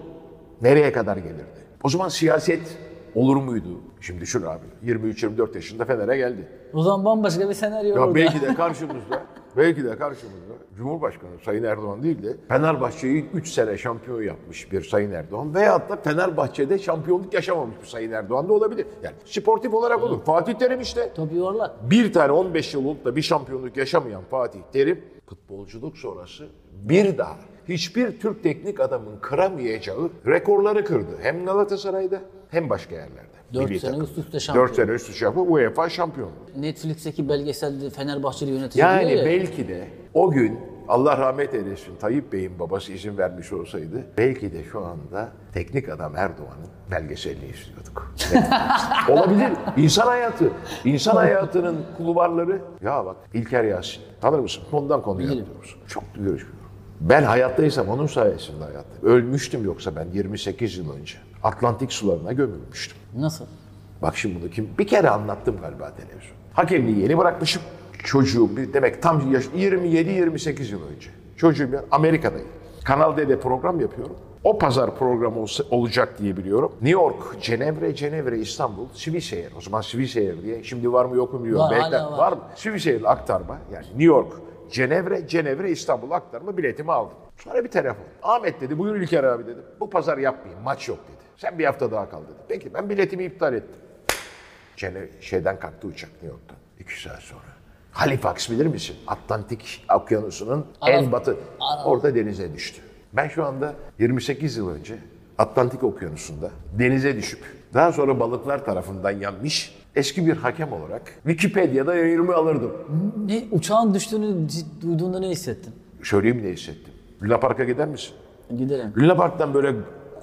Nereye kadar gelirdi? O zaman siyaset olur muydu? Şimdi düşün abi. 23-24 yaşında Fener'e geldi. O zaman bambaşka bir senaryo Ya orada. belki de karşımızda, belki de karşımızda Cumhurbaşkanı Sayın Erdoğan değil de Fenerbahçe'yi 3 sene şampiyon yapmış bir Sayın Erdoğan veyahut da Fenerbahçe'de şampiyonluk yaşamamış bir Sayın Erdoğan da olabilir. Yani sportif olarak olur. Fatih Terim işte. Top yuvarlak. Bir tane 15 yıl olup da bir şampiyonluk yaşamayan Fatih Terim futbolculuk sonrası bir daha hiçbir Türk teknik adamın kıramayacağı rekorları kırdı. Hem Galatasaray'da hem başka yerlerde. Dört Milli sene takım. üst üste şampiyon. 4 sene üst üste şampiyon. UEFA şampiyonu. Netflix'teki belgeselde Fenerbahçeli yönetici Yani ya. belki de o gün Allah rahmet eylesin Tayyip Bey'in babası izin vermiş olsaydı belki de şu anda teknik adam Erdoğan'ın belgeselini izliyorduk. (laughs) Olabilir. İnsan hayatı. İnsan hayatının kulvarları. Ya bak İlker Yasin. Tanır mısın? Ondan konuya Bilirim. yapıyoruz. Çok görüşmüyorum. Ben hayattaysam onun sayesinde hayatta. Ölmüştüm yoksa ben 28 yıl önce. Atlantik sularına gömülmüştüm. Nasıl? Bak şimdi bunu kim? Bir kere anlattım galiba televizyon. Hakemliği yeni bırakmışım. Çocuğum bir demek tam yaş 27-28 yıl önce. Çocuğum ben Amerika'dayım. Kanal D'de program yapıyorum. O pazar programı olacak diye biliyorum. New York, Cenevre, Cenevre, İstanbul, Sivişehir. O zaman Sivişehir diye. Şimdi var mı yok mu bilmiyorum. Var, Belki var. var mı? Sivişehir aktarma. Yani New York, Cenevre, Cenevre, İstanbul aktarma biletimi aldım. Sonra bir telefon. Ahmet dedi buyur İlker abi dedim. Bu pazar yapmayayım maç yok dedi. Sen bir hafta daha kal dedi. Peki ben biletimi iptal ettim. Cene, şeyden kalktı uçak New York'tan. iki saat sonra. Halifax bilir misin? Atlantik Okyanusu'nun en batı. Arap. Orada denize düştü. Ben şu anda 28 yıl önce Atlantik Okyanusu'nda denize düşüp daha sonra balıklar tarafından yanmış eski bir hakem olarak Wikipedia'da yerimi alırdım. Ne uçağın düştüğünü duyduğunda ne hissettin? Söyleyeyim ne hissettim. Luna Park'a gider misin? Giderim. Luna Park'tan böyle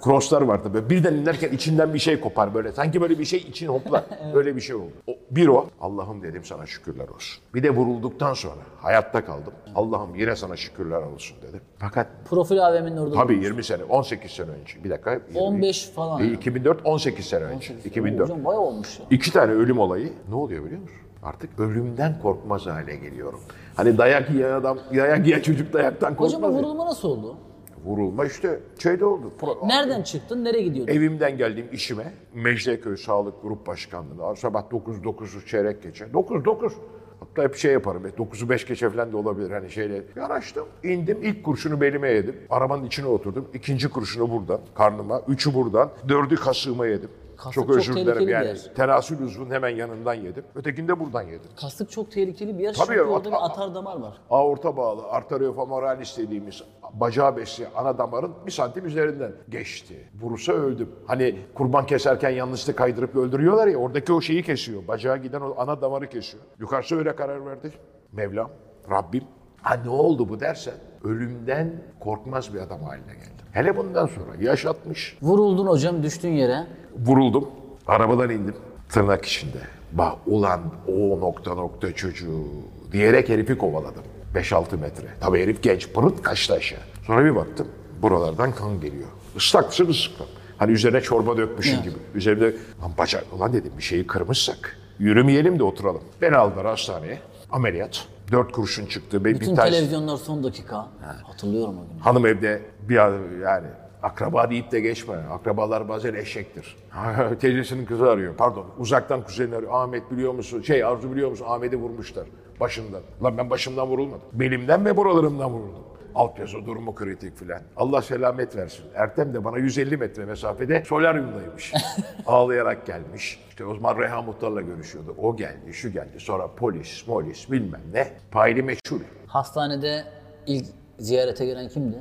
crosslar vardı. Böyle birden inerken içinden bir şey kopar böyle. Sanki böyle bir şey için hoplar. (laughs) Öyle bir şey oldu. O, bir o. Allah'ım dedim sana şükürler olsun. Bir de vurulduktan sonra hayatta kaldım. Allah'ım yine sana şükürler olsun dedim. Fakat Profil AVM'nin orada. tabii 20 sene, 18 sene önce. Bir dakika. 20, 15 falan. E, 2004, 18 sene önce. 2004. Hocam bayağı olmuş ya. İki tane ölüm olayı ne oluyor biliyor musun? Artık ölümden korkmaz hale geliyorum. Hani dayak yiyen adam, dayak yiyen çocuk dayaktan korkmaz. Hocam o vurulma nasıl oldu? Vurulma işte şeyde oldu. Nereden çıktın? Nereye gidiyordun? Evimden geldim işime. Mecidiyeköy Sağlık Grup Başkanlığı'na. Sabah 9 9'u çeyrek geçe. 9 9. Hatta hep şey yaparım. 9'u 5 geçe falan da olabilir. Hani şeyle. Yanaştım. indim. ilk kurşunu belime yedim. Arabanın içine oturdum. İkinci kurşunu buradan. Karnıma. Üçü buradan. Dördü kasığıma yedim. Kasık çok çok özür dilerim yani. yer. Tenasül uzvun hemen yanından yedim. Ötekini de buradan yedim. Kastık çok tehlikeli bir yer. Tabii Çünkü orada bir atar damar var. Aorta bağlı arteriofemoralis dediğimiz bacağı besleyen ana damarın bir santim üzerinden geçti. Vursa öldüm. Hani kurban keserken yanlışlıkla kaydırıp öldürüyorlar ya oradaki o şeyi kesiyor. Bacağa giden o ana damarı kesiyor. Yukarısı öyle karar verdi. Mevlam, Rabbim. Ha ne oldu bu dersen ölümden korkmaz bir adam haline geldim. Hele bundan sonra yaş 60. Vuruldun hocam düştün yere. Vuruldum. Arabadan indim. Tırnak içinde. Bak ulan o nokta nokta çocuğu diyerek herifi kovaladım. 5-6 metre. Tabii herif genç. Pırıt kaçtı aşağı. Sonra bir baktım. Buralardan kan geliyor. Islak mısın ıslak. Hani üzerine çorba dökmüşün Evet. gibi. Üzerinde lan bacak. Ulan dedim bir şeyi kırmışsak. Yürümeyelim de oturalım. Beni aldılar hastaneye. Ameliyat. Dört kurşun çıktı. Bütün bir tanesi- televizyonlar son dakika. Hatırlıyorum o günü. Hanım evde bir yani akraba deyip de geçme. Akrabalar bazen eşektir. (laughs) Teyzesinin kızı arıyor. Pardon uzaktan kuzenini arıyor. Ahmet biliyor musun? Şey Arzu biliyor musun? Ahmet'i vurmuşlar başından. Lan ben başımdan vurulmadım. Belimden ve buralarımdan vuruldum. Altyazı durumu kritik filan. Allah selamet versin. Ertem de bana 150 metre mesafede solaryumdaymış. (laughs) Ağlayarak gelmiş. İşte o zaman Reha Muhtar'la görüşüyordu. O geldi, şu geldi. Sonra polis, molis bilmem ne. Payli meçhul. Hastanede ilk ziyarete gelen kimdi?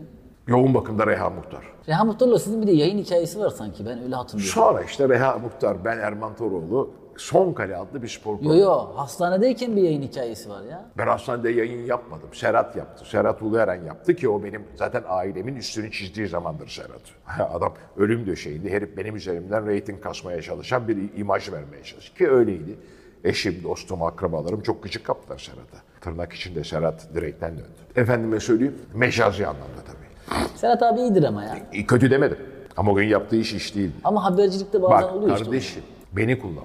Yoğun bakımda Reha Muhtar. Reha Muhtar'la sizin bir de yayın hikayesi var sanki. Ben öyle hatırlıyorum. Sonra işte Reha Muhtar, ben Erman Toroğlu, Son Kale adlı bir spor Yo programı. yo hastanedeyken bir yayın hikayesi var ya. Ben hastanede yayın yapmadım. Serhat yaptı. Serhat Ulueren yaptı ki o benim zaten ailemin üstünü çizdiği zamandır Serhat. (laughs) Adam ölüm döşeğinde herif benim üzerimden reyting kasmaya çalışan bir imaj vermeye çalıştı. Ki öyleydi. Eşim, dostum, akrabalarım çok gıcık kaptılar Serhat'a. Tırnak içinde Serhat direkten döndü. Efendime söyleyeyim, mecazi anlamda tabii. Serhat abi iyidir ama ya. İyi, Kötü demedim. Ama o gün yaptığı iş iş değildi. Ama habercilikte bazen Bak oluyor işte. kardeşim beni kullanma.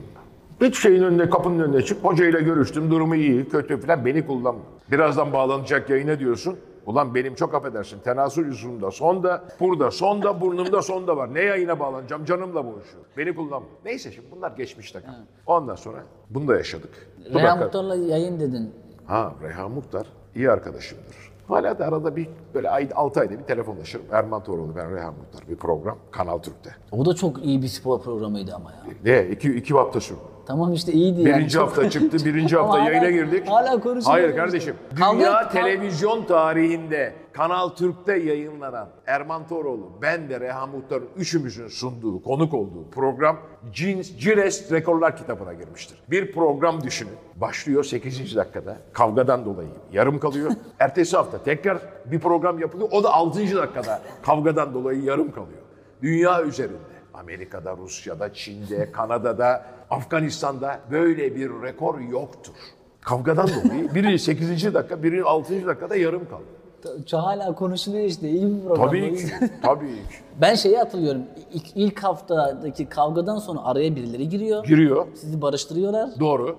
Hiç şeyin önüne kapının önüne çık. Hocayla görüştüm durumu iyi kötü falan beni kullanma. Birazdan bağlanacak yayına diyorsun. Ulan benim çok affedersin tenasül yüzümde sonda burada sonda burnumda sonda var. Ne yayına bağlanacağım canımla boğuşuyor. Beni kullanma. Neyse şimdi bunlar geçmişte kaldı. Ondan sonra bunu da yaşadık. Dur Reha. Muhtar'la yayın dedin. Ha Reha Muhtar iyi arkadaşımdır. Hala da arada bir böyle ay, 6 ayda bir telefonlaşırım. Erman Toroğlu ben Reha Muhtar bir program Kanal Türk'te. O da çok iyi bir spor programıydı ama ya. Ne? İki, iki hafta sürdü. Tamam işte iyiydi yani. Birinci hafta çıktı, birinci (laughs) hafta Ama yayına hala- girdik. Hala konuşuyoruz. Hayır kardeşim. Kavga- Dünya kav- televizyon tarihinde Kanal Türk'te yayınlanan Erman Toroğlu, ben de Reha Muhtar'ın üçümüzün sunduğu, konuk olduğu program Guinness Guinness Rekorlar kitabına girmiştir. Bir program düşünün. Başlıyor 8. dakikada. Kavgadan dolayı yarım kalıyor. (laughs) Ertesi hafta tekrar bir program yapılıyor. O da 6. dakikada kavgadan dolayı yarım kalıyor. Dünya üzerinde Amerika'da, Rusya'da, Çin'de, (laughs) Kanada'da, Afganistan'da böyle bir rekor yoktur. Kavgadan dolayı (laughs) biri 8. dakika, biri 6. dakikada yarım kaldı. Hala konuşuluyor işte. iyi bir program. Tabii ki, (laughs) tabii ki. Ben şeyi hatırlıyorum. İlk, ilk haftadaki kavgadan sonra araya birileri giriyor. Giriyor, Sizi barıştırıyorlar. doğru,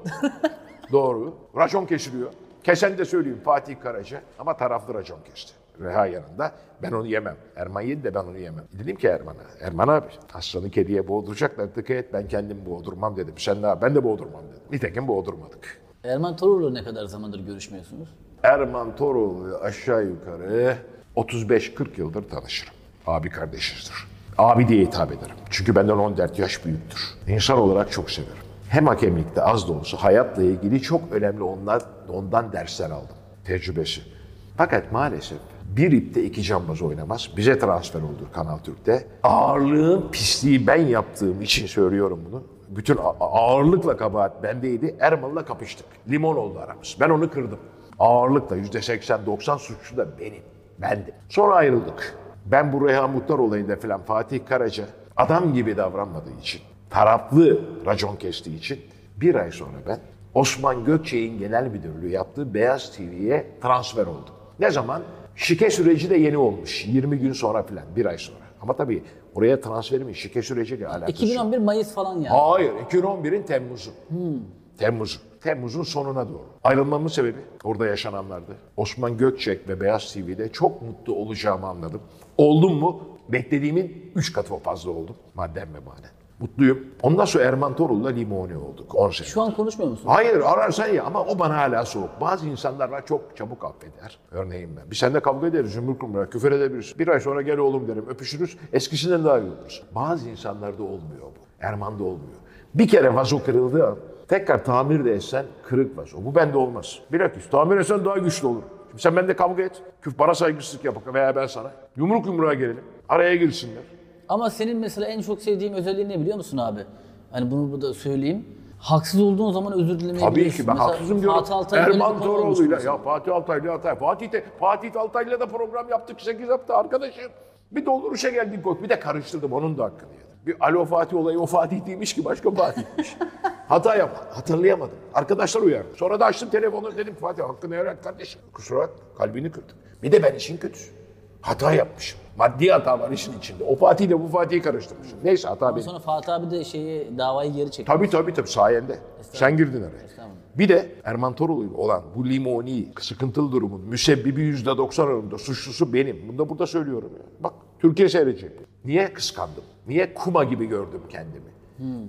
doğru. Racon kesiliyor. Kesen de söyleyeyim Fatih Karaca ama taraflı racon kesti. Reha yanında. Ben onu yemem. Erman yedi de ben onu yemem. Dedim ki Erman'a, Erman abi aslanı kediye boğduracaklar dikkat et ben kendim boğdurmam dedim. Sen ne? Ben de boğdurmam dedim. Nitekim boğdurmadık. Erman Toroğlu ne kadar zamandır görüşmüyorsunuz? Erman Toroğlu aşağı yukarı 35-40 yıldır tanışırım. Abi kardeşizdir. Abi diye hitap ederim. Çünkü benden 14 yaş büyüktür. İnsan olarak çok severim. Hem hakemlikte az da olsa hayatla ilgili çok önemli ondan, ondan dersler aldım. Tecrübesi. Fakat maalesef bir ipte iki cambaz oynamaz. Bize transfer oldu Kanal Türk'te. Ağırlığın pisliği ben yaptığım için söylüyorum bunu. Bütün ağırlıkla kabahat bendeydi. Erman'la kapıştık. Limon oldu aramız. Ben onu kırdım. Ağırlıkla yüzde 80-90 suçlu da benim. Bendim. Sonra ayrıldık. Ben bu Reha Muhtar olayında falan Fatih Karaca adam gibi davranmadığı için, taraflı racon kestiği için bir ay sonra ben Osman Gökçek'in genel müdürlüğü yaptığı Beyaz TV'ye transfer oldum. Ne zaman? Şike süreci de yeni olmuş. 20 gün sonra falan, bir ay sonra. Ama tabii oraya transferimin şike süreciyle alakası yok. 2011 Mayıs falan yani. Hayır, 2011'in Temmuz'u. Temmuz'u. Temmuz'un sonuna doğru. Ayrılmamın sebebi orada yaşananlardı. Osman Gökçek ve Beyaz TV'de çok mutlu olacağımı anladım. Oldum mu? Beklediğimin 3 katı fazla oldum. Madden ve manen. Mutluyum. Ondan sonra Erman Torul'la Limoni olduk. 10 sene. Şu an konuşmuyor musun? Hayır ararsan ya ama o bana hala soğuk. Bazı insanlar var çok çabuk affeder. Örneğin ben. Biz seninle kavga ederiz, yumruk yumruğa, küfür edebiliriz. Bir ay sonra gel oğlum derim, öpüşürüz. Eskisinden daha iyi oluruz. Bazı insanlarda olmuyor bu. Erman'da olmuyor. Bir kere vazo kırıldığı an tekrar tamir de etsen kırık vazo. Bu bende olmaz. Bilakis tamir etsen daha güçlü olur. Şimdi sen bende kavga et. Küf bana saygısızlık yap veya ben sana. Yumruk yumruğa gelelim. Araya girsinler. Ama senin mesela en çok sevdiğim özelliğin ne biliyor musun abi? Hani bunu burada söyleyeyim. Haksız olduğun zaman özür dilemeyi Tabii ki ben Mesela haksızım diyorum. Fatih bir Erman Toroğlu'yla ya Fatih Altaylı Altay. Fatih de Fatih Altaylı'yla da program yaptık 8 hafta arkadaşım. Bir dolduruşa geldik koç. Bir de karıştırdım onun da hakkını yedim. Bir alo Fatih olayı o Fatih değilmiş ki başka Fatih'miş. (laughs) Hata yap. Hatırlayamadım. Arkadaşlar uyardı. Sonra da açtım telefonu dedim Fatih hakkını helal kardeşim. Kusura bakma kalbini kırdım. Bir de ben işin kötüsü. Hata yapmışım. Maddi hata var işin içinde. O Fatih de bu Fatih'i karıştırmışım. Neyse hata benim. Sonra Fatih abi de şeyi davayı geri çekti. Tabii tabii tabii sayende. Sen girdin araya. Bir de Erman Toroğlu'yla olan bu limoni sıkıntılı durumun müsebbibi yüzde doksan oranında suçlusu benim. Bunu da burada söylüyorum ya. Bak Türkiye seyredecek. Niye kıskandım? Niye kuma gibi gördüm kendimi?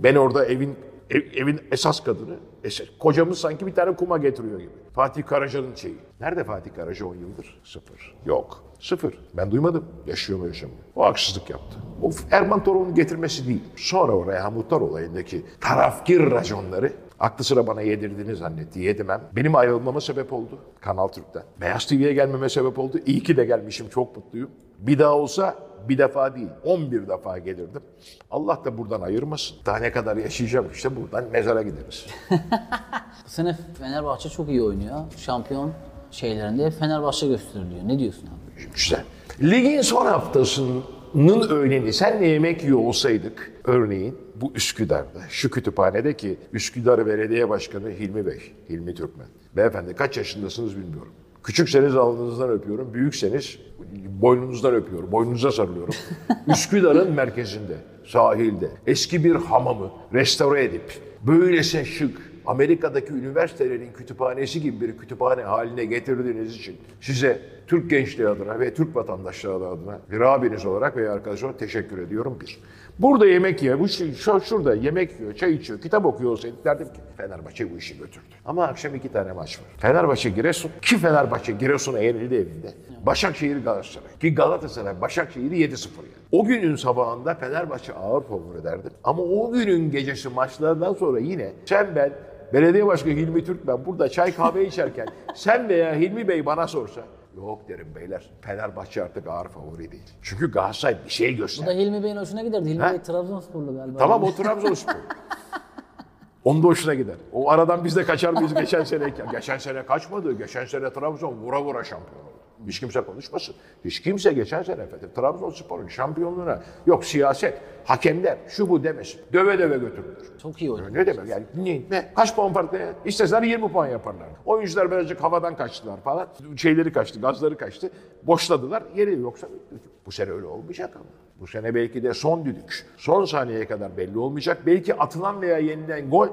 Ben orada evin ev- evin esas kadını, esas, kocamız sanki bir tane kuma getiriyor gibi. Fatih Karaca'nın şeyi. Nerede Fatih Karaca 10 yıldır? Sıfır. Yok. Sıfır. Ben duymadım. Yaşıyor mu yaşamıyor. O haksızlık yaptı. O Erman Toroğlu'nun getirmesi değil. Sonra o Reha Muhtar olayındaki tarafgir raconları aklı sıra bana yedirdiğini zannetti. Yedimem. Benim ayrılmama sebep oldu Kanal Türk'ten. Beyaz TV'ye gelmeme sebep oldu. İyi ki de gelmişim. Çok mutluyum. Bir daha olsa bir defa değil, 11 defa gelirdim. Allah da buradan ayırmasın. Daha ne kadar yaşayacağım işte buradan mezara gideriz. (laughs) Bu sene Fenerbahçe çok iyi oynuyor. Şampiyon şeylerinde Fenerbahçe gösteriliyor. Ne diyorsun abi? İşte ligin son haftasının öğleni senle yemek yiyor olsaydık örneğin bu Üsküdar'da şu kütüphanede ki Üsküdar Belediye Başkanı Hilmi Bey, Hilmi Türkmen. Beyefendi kaç yaşındasınız bilmiyorum. Küçükseniz alnınızdan öpüyorum, büyükseniz boynunuzdan öpüyorum, boynunuza sarılıyorum. (laughs) Üsküdar'ın merkezinde, sahilde eski bir hamamı restore edip böylese şık, Amerika'daki üniversitelerin kütüphanesi gibi bir kütüphane haline getirdiğiniz için size Türk gençliği adına ve Türk vatandaşları adına bir abiniz olarak veya arkadaş olarak teşekkür ediyorum bir. Burada yemek yiyor, bu şey- şu, şurada yemek yiyor, çay içiyor, kitap okuyor olsaydık derdim ki Fenerbahçe bu işi götürdü. Ama akşam iki tane maç var. Fenerbahçe Giresun ki Fenerbahçe Giresun'a yenildi evinde. Başakşehir Galatasaray ki Galatasaray Başakşehir'i 7-0 yendi. O günün sabahında Fenerbahçe ağır favori derdim. Ama o günün gecesi maçlardan sonra yine sen ben Belediye Başkanı Hilmi Türkmen burada çay kahve içerken (laughs) sen veya Hilmi Bey bana sorsa yok derim beyler Fenerbahçe artık ağır favori değil. Çünkü Galatasaray bir şey Bu da. Hilmi Bey'in hoşuna giderdi. Hilmi Ha? Bey Trabzonsporlu galiba. Tamam o Trabzonspor. (laughs) Onun da hoşuna gider. O aradan biz de kaçar mıyız geçen sene? (laughs) Geçen sene kaçmadı. Geçen sene Trabzon vura vura şampiyon oldu. Hiç kimse konuşmasın. Hiç kimse geçen sene efendim Trabzonspor'un şampiyonluğuna yok siyaset, hakemler, şu bu demesin. Döve döve götürülür. Çok iyi oynadı. Ne demek yani ne, ne? Kaç puan farklı ya? İsteseler 20 puan yaparlar. Oyuncular birazcık havadan kaçtılar falan. Şeyleri kaçtı, gazları kaçtı. Boşladılar. Yeri yoksa bu sene öyle olmayacak ama. Bu sene belki de son düdük. Son saniyeye kadar belli olmayacak. Belki atılan veya yenilen gol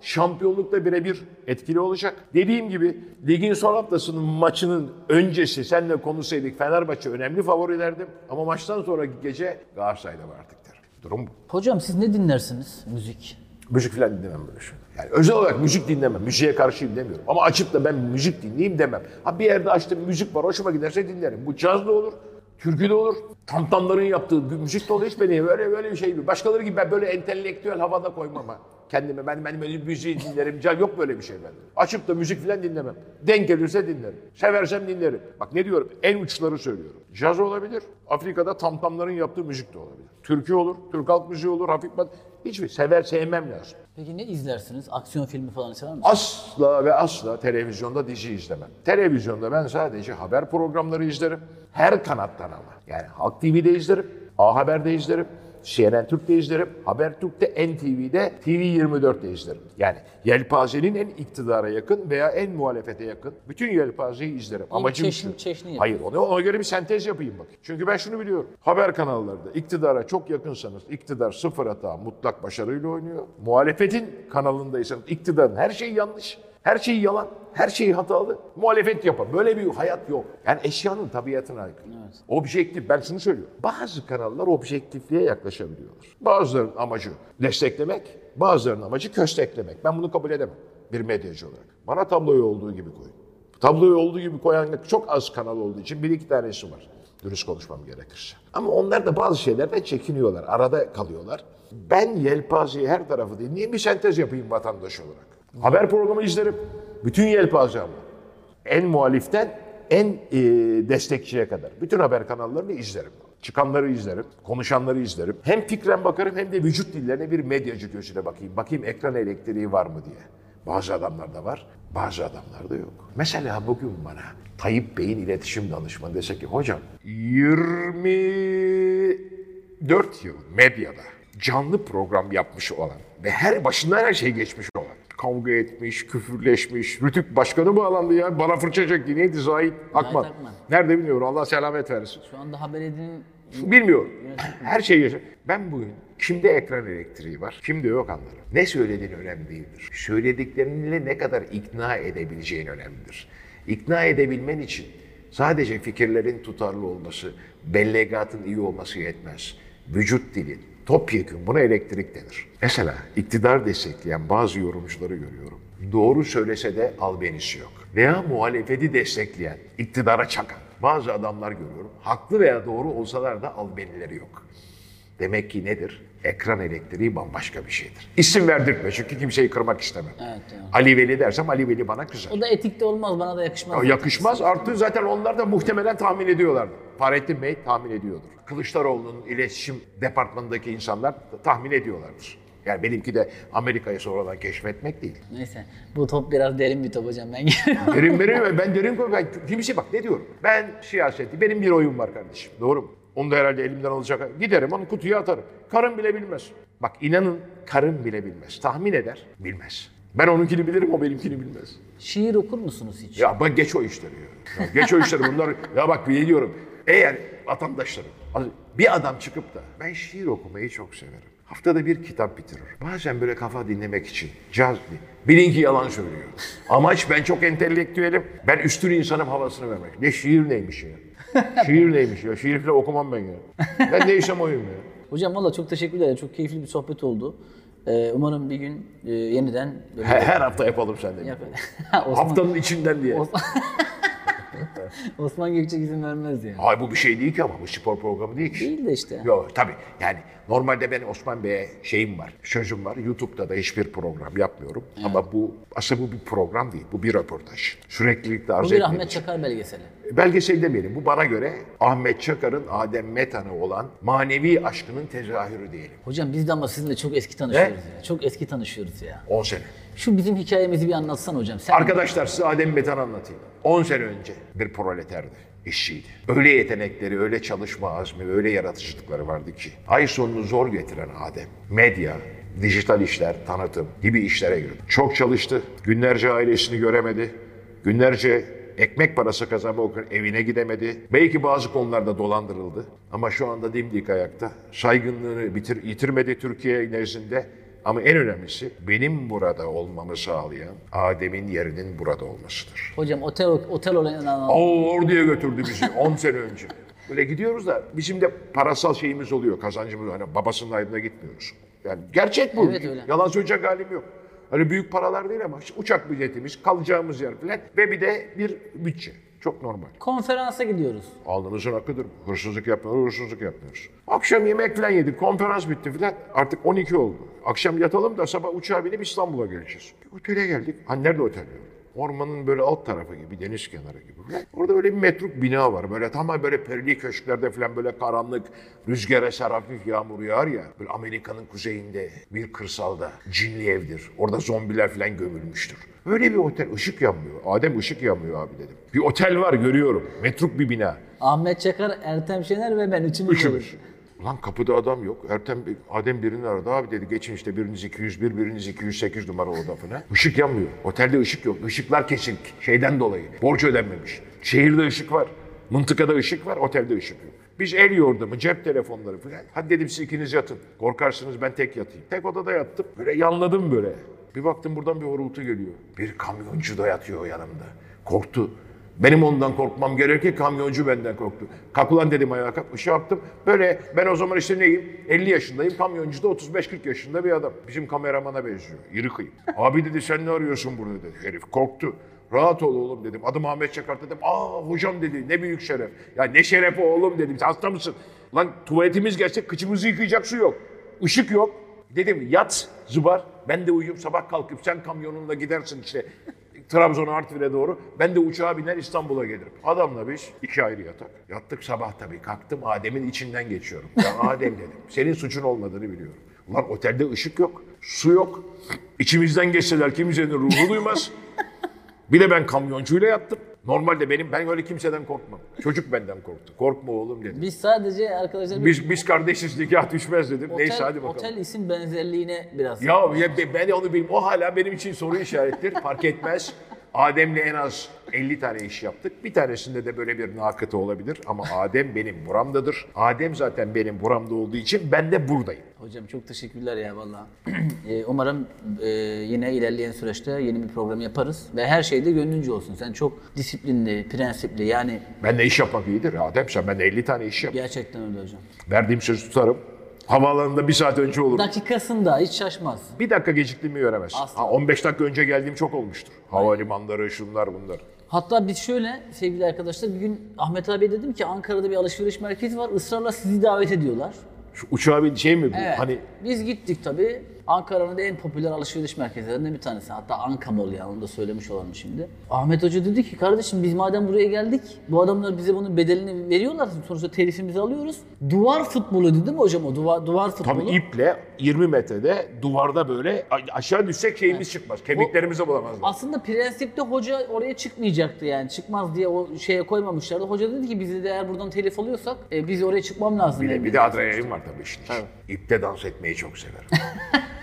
şampiyonlukla birebir etkili olacak. Dediğim gibi ligin son haftasının maçının öncesi seninle konuşsaydık Fenerbahçe önemli favori derdim. Ama maçtan sonraki gece Galatasaray'da var artık derim. Durum bu. Hocam siz ne dinlersiniz? Müzik. Müzik falan dinlemem böyle şey. Yani özel olarak müzik dinlemem. Müziğe karşıyım demiyorum. Ama açıp da ben müzik dinleyeyim demem. Ha bir yerde açtım müzik var hoşuma giderse dinlerim. Bu caz da olur, türkü de olur. Tamtamların yaptığı müzik de olur. Hiç beni böyle böyle bir şey. Başkaları gibi ben böyle entelektüel havada koymam ha. Kendime ben, ben böyle müziği dinlerim. Caz yok böyle bir şey bende. Açıp da müzik falan dinlemem. Denk gelirse dinlerim. Seversem dinlerim. Bak ne diyorum? En uçları söylüyorum. Caz olabilir. Afrika'da tamtamların yaptığı müzik de olabilir. Türkü olur. Türk halk müziği olur. Hafif. Hiçbir sever sevmem lazım. Peki ne izlersiniz? Aksiyon filmi falan sever misiniz? Asla ve asla televizyonda dizi izlemem. Televizyonda ben sadece haber programları izlerim. Her kanattan ama. Yani Halk TV'de izlerim, A Haber'de izlerim, CNN Türk'te izlerim, Habertürk'te, NTV'de, TV24'te izlerim. Yani yelpazenin en iktidara yakın veya en muhalefete yakın bütün yelpazeyi izlerim. Amacım çeşni- şu. çeşni Hayır ona, ona göre bir sentez yapayım bak. Çünkü ben şunu biliyorum. Haber kanallarında iktidara çok yakınsanız iktidar sıfır hata mutlak başarıyla oynuyor. Muhalefetin kanalındaysanız iktidarın her şeyi yanlış. Her şeyi yalan, her şeyi hatalı. Muhalefet yapar. Böyle bir hayat yok. Yani eşyanın tabiatına aykırı. Objektif, ben şunu söylüyorum. Bazı kanallar objektifliğe yaklaşabiliyorlar. Bazılarının amacı desteklemek, bazılarının amacı kösteklemek. Ben bunu kabul edemem bir medyacı olarak. Bana tabloyu olduğu gibi koyun. Tabloyu olduğu gibi koyan çok az kanal olduğu için bir iki tanesi var. Dürüst konuşmam gerekirse. Ama onlar da bazı şeylerden çekiniyorlar. Arada kalıyorlar. Ben yelpazeyi her tarafı dinleyeyim bir sentez yapayım vatandaş olarak. Haber programı izlerim. Bütün yelpaze ama. En muhaliften en e, destekçiye kadar. Bütün haber kanallarını izlerim. Çıkanları izlerim, konuşanları izlerim. Hem fikren bakarım hem de vücut dillerine bir medyacı gözüyle bakayım. Bakayım ekran elektriği var mı diye. Bazı adamlarda var, bazı adamlarda yok. Mesela bugün bana Tayyip Bey'in iletişim danışmanı dese ki hocam 24 yıl medyada canlı program yapmış olan ve her başından her şey geçmiş olan kavga etmiş, küfürleşmiş. Rütük başkanı bağlandı ya. Bana fırça çekti. Neydi Zahit Akman? Akman. Nerede bilmiyorum. Allah selamet versin. Şu anda haber edin Bilmiyorum. Her şey yaşa. Ben bugün kimde ekran elektriği var, kimde yok anlarım. Ne söylediğin önemli değildir. Söylediklerinle ne kadar ikna edebileceğin önemlidir. İkna edebilmen için sadece fikirlerin tutarlı olması, bellegatın iyi olması yetmez. Vücut dilin, topyekun buna elektrik denir. Mesela iktidar destekleyen bazı yorumcuları görüyorum. Doğru söylese de albenisi yok. Veya muhalefeti destekleyen, iktidara çakan bazı adamlar görüyorum. Haklı veya doğru olsalar da albenileri yok. Demek ki nedir? Ekran elektriği bambaşka bir şeydir. İsim verdirtme çünkü kimseyi kırmak istemem. Evet, evet. Ali Veli dersem Ali Veli bana kızar. O da etikte olmaz, bana da yakışmaz. Ya yakışmaz. Artı zaten onlar da muhtemelen tahmin ediyorlardı. Fahrettin Bey tahmin ediyordur. Kılıçdaroğlu'nun iletişim departmanındaki insanlar tahmin ediyorlardır. Yani benimki de Amerika'yı sonradan keşfetmek değil. Neyse, bu top biraz derin bir top hocam ben. Derin benim, ben derin. Ben kimse bak ne diyorum. Ben siyaseti, benim bir oyun var kardeşim. Doğru mu? Onu da herhalde elimden alacak. Giderim onu kutuya atarım. Karın bile bilmez. Bak inanın karın bile bilmez. Tahmin eder, bilmez. Ben onunkini bilirim, o benimkini bilmez. Şiir okur musunuz hiç? Ya bak geç o işleri ya. ya geç o işleri bunlar. Ya bak bir diyorum. Eğer vatandaşlarım, bir adam çıkıp da ben şiir okumayı çok severim. Haftada bir kitap bitirir. Bazen böyle kafa dinlemek için. Caz Bilin ki yalan söylüyor. Amaç ben çok entelektüelim. Ben üstün insanım havasını vermek. Ne şiir neymiş ya? Şiir neymiş ya? Şiir falan okumam ben ya. Ben neysem oyum ya. Hocam valla çok teşekkürler. Çok keyifli bir sohbet oldu. Ee, umarım bir gün e, yeniden Her, her hafta yapalım yap. Osman, (laughs) Haftanın içinden diye. (laughs) (laughs) Osman, Gökçek izin vermez yani. Hayır bu bir şey değil ki ama bu spor programı değil ki. Değil de işte. Yok tabii yani normalde ben Osman Bey'e şeyim var, sözüm var. YouTube'da da hiçbir program yapmıyorum. Ama bu aslında bu bir program değil, bu bir röportaj. Süreklilikle arz Bu bir Ahmet Çakar belgeseli. Belgesel demeyelim. Bu bana göre Ahmet Çakar'ın Adem Metan'a olan manevi aşkının tezahürü diyelim. Hocam biz de ama sizinle çok eski tanışıyoruz ya. Çok eski tanışıyoruz ya. 10 sene. Şu bizim hikayemizi bir anlatsan hocam. Sen Arkadaşlar size Adem Metan anlatayım. 10 sene önce bir proleterdi, işçiydi. Öyle yetenekleri, öyle çalışma azmi, öyle yaratıcılıkları vardı ki. Ay sonunu zor getiren Adem, medya, dijital işler, tanıtım gibi işlere girdi. Çok çalıştı, günlerce ailesini göremedi, günlerce ekmek parası kazanmak için evine gidemedi. Belki bazı konularda dolandırıldı ama şu anda dimdik ayakta. Saygınlığını bitir, yitirmedi Türkiye nezdinde. Ama en önemlisi benim burada olmamı sağlayan Adem'in yerinin burada olmasıdır. hocam otel otel olayını anlat. O orduya götürdü bizi 10 (laughs) sene önce. Böyle gidiyoruz da bizim de parasal şeyimiz oluyor, kazancımız hani babasının aydına gitmiyoruz. Yani gerçek bu. Evet, öyle. Yalan söyleyecek halim yok. Öyle büyük paralar değil ama işte uçak biletimiz, kalacağımız yer falan ve bir de bir bütçe. Çok normal. Konferansa gidiyoruz. Alnımızın akıdır. Hırsızlık yapmıyoruz, hırsızlık yapmıyoruz. Akşam yemek falan yedik, konferans bitti falan. Artık 12 oldu. Akşam yatalım da sabah uçağa binip İstanbul'a geleceğiz. Otele geldik. Hani nerede otel? Ormanın böyle alt tarafı gibi, deniz kenarı gibi. Orada böyle bir metruk bina var. Böyle tamamen böyle perili köşklerde falan böyle karanlık, rüzgar eser, hafif yağmur yağar ya. Böyle Amerika'nın kuzeyinde bir kırsalda cinli evdir. Orada zombiler falan gömülmüştür. Öyle bir otel, ışık yanmıyor. Adem ışık yanmıyor abi dedim. Bir otel var görüyorum. Metruk bir bina. Ahmet Çakar, Ertem Şener ve ben üçümüz. Üçümüz. Ulan kapıda adam yok. Ertem, Adem birini aradı. Abi dedi geçin işte biriniz 201, biriniz 208 numara oda falan. Işık yanmıyor. Otelde ışık yok. Işıklar kesik. Şeyden dolayı. Borç ödenmemiş. Şehirde ışık var. Mıntıkada ışık var. Otelde ışık yok. Biz el yordamı, cep telefonları falan. Hadi dedim siz ikiniz yatın. Korkarsınız ben tek yatayım. Tek odada yattım. Böyle yanladım böyle. Bir baktım buradan bir horultu geliyor. Bir kamyoncu da yatıyor yanımda. Korktu. Benim ondan korkmam gerekir, kamyoncu benden korktu. Kalk dedim ayağa kalk, ışığı yaptım. Böyle ben o zaman işte neyim? 50 yaşındayım, kamyoncu da 35-40 yaşında bir adam. Bizim kameramana benziyor, iri kıyım. Abi dedi sen ne arıyorsun burada dedi. Herif korktu. Rahat ol oğlum dedim. Adım Ahmet Çakar dedim. Aa hocam dedi ne büyük şeref. Ya ne şerefi oğlum dedim. Hasta mısın? Lan tuvaletimiz gelse kıçımızı yıkayacak su yok. Işık yok. Dedim yat zıbar. Ben de uyuyup sabah kalkıp sen kamyonunla gidersin işte Trabzon Artvin'e doğru. Ben de uçağa biner İstanbul'a gelirim. Adamla biz iki ayrı yatak. Yattık sabah tabii. Kalktım Adem'in içinden geçiyorum. Ya (laughs) Adem dedim. Senin suçun olmadığını biliyorum. Ulan otelde ışık yok. Su yok. İçimizden geçseler kimsenin ruhu duymaz. (laughs) Bir de ben kamyoncuyla yattım. Normalde benim ben öyle kimseden korkmam. Çocuk benden korktu. Korkma oğlum dedi. Biz sadece arkadaşlar Biz biz kardeşiz nikah düşmez dedim. otel, Neyse hadi bakalım. otel isim benzerliğine biraz. Ya, ya be- ben onu bilmiyorum. O hala benim için soru işarettir. Fark etmez. Adem'le en az 50 tane iş yaptık. Bir tanesinde de böyle bir nakıtı olabilir. Ama Adem benim buramdadır. Adem zaten benim buramda olduğu için ben de buradayım. Hocam çok teşekkürler ya valla. (clears throat) Ee, umarım e, yine ilerleyen süreçte yeni bir program yaparız. Ve her şeyde gönlünce olsun. Sen çok disiplinli, prensipli yani Ben de iş yapmak iyidir. Adem sen ben de 50 tane iş yap. gerçekten öyle hocam. Verdiğim sözü tutarım. Havaalanında bir saat önce olurum. Dakikasında hiç şaşmaz. Bir dakika geciktiğimi göremezsin. Asla. Ha, 15 dakika önce geldiğim çok olmuştur. Havalimanları, şunlar bunlar. Hatta biz şöyle sevgili arkadaşlar bir gün Ahmet abiye dedim ki Ankara'da bir alışveriş merkezi var. Israrla sizi davet ediyorlar. Şu uçağa bir şey mi bu? Evet. Hani Biz gittik tabii. Ankara'nın en popüler alışveriş merkezlerinden bir tanesi. Hatta Anka Mall yani onu da söylemiş olalım şimdi. Ahmet Hoca dedi ki kardeşim biz madem buraya geldik bu adamlar bize bunun bedelini veriyorlar. Sonuçta telifimizi alıyoruz. Duvar futbolu dedi mi hocam o duvar, duvar futbolu? Tabii iple 20 metrede duvarda böyle aşağı düşsek şeyimiz çıkmaz. Kemiklerimizi bulamazlar. Aslında prensipte hoca oraya çıkmayacaktı yani çıkmaz diye o şeye koymamışlardı. Hoca dedi ki biz de eğer buradan telif alıyorsak e, biz oraya çıkmam lazım. Bir de, bir de adrenalin var tabii işin içinde. İpte dans etmeyi çok severim. (laughs)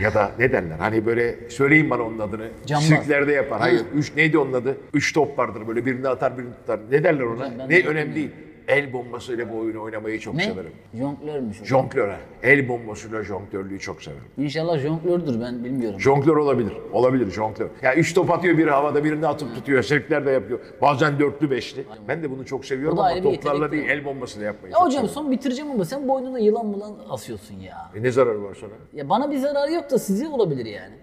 ya da ne derler hani böyle söyleyin bana onun adını. Cambaz. Sirklerde yapar. Hayır. Üç, neydi onun adı? Üç top vardır böyle birini atar birini tutar. Ne derler ona? ben de ne bilmiyorum. önemli değil. El bombasıyla bu oyunu oynamayı çok Ne? severim. Jonglörmüş hocam. Jonglör. El bombasıyla jonglörlüğü çok severim. İnşallah jonglördür ben bilmiyorum. Jonglör olabilir. Olabilir jonglör. Ya üç top atıyor biri havada birini atıp tutuyor. Sirkler de yapıyor. Bazen dörtlü beşli. Ben de bunu çok seviyorum O ama toplarla değil el bombasıyla yapmayı Ya çok hocam severim. son bitireceğim ama sen boynuna yılan mılan asıyorsun ya. E ne zararı var sana? Ya bana bir zararı yok da size olabilir yani.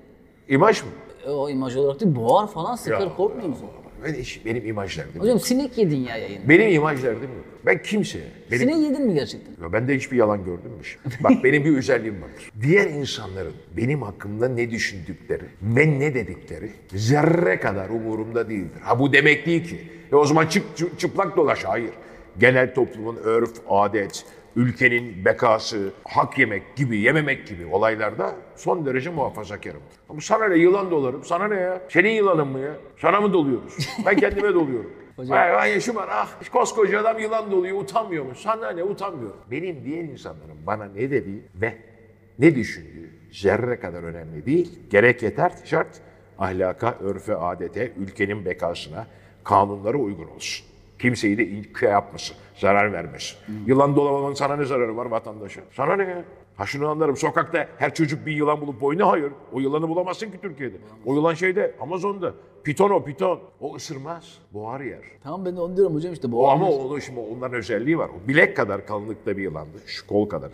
İmaj mı? E, o imaj olarak değil boğar falan sıkar korkmuyor musun? Ben hiç, benim imaj derdim. yok. Hocam sinek yedin ya yayın. Benim imaj derdim yok. Ben kimseye, benim, Sinek yedin mi gerçekten? Ya ben de hiçbir yalan gördüm mü? Bak (laughs) benim bir özelliğim vardır. Diğer insanların benim hakkımda ne düşündükleri ve ne dedikleri zerre kadar umurumda değildir. Ha bu demek değil ki. E o zaman çık, çı- çıplak dolaş. Hayır. Genel toplumun örf, adet, ülkenin bekası, hak yemek gibi, yememek gibi olaylarda son derece muhafazakarım. Ama sana ne yılan dolarım, sana ne ya? Senin yılanın mı ya? Sana mı doluyoruz? Ben kendime doluyorum. Vay vay yaşım var ah koskoca adam yılan doluyor utanmıyor mu? Sana ne utanmıyor. Benim diğer insanların bana ne dediği ve ne düşündüğü zerre kadar önemli değil. Gerek yeter şart ahlaka, örfe, adete, ülkenin bekasına, kanunlara uygun olsun. Kimseyi de ilke yapmasın, zarar vermesin. Yılan dolamamanın sana ne zararı var vatandaşa? Sana ne ya? Ha şunu anlarım, sokakta her çocuk bir yılan bulup boynu hayır. O yılanı bulamazsın ki Türkiye'de. O yılan şeyde, Amazon'da. Piton o, piton. O ısırmaz, boğar yer. Tamam ben de onu diyorum hocam işte bu. O ama onu şimdi onların özelliği var. O bilek kadar kalınlıkta bir yılandı. Şu kol kadar.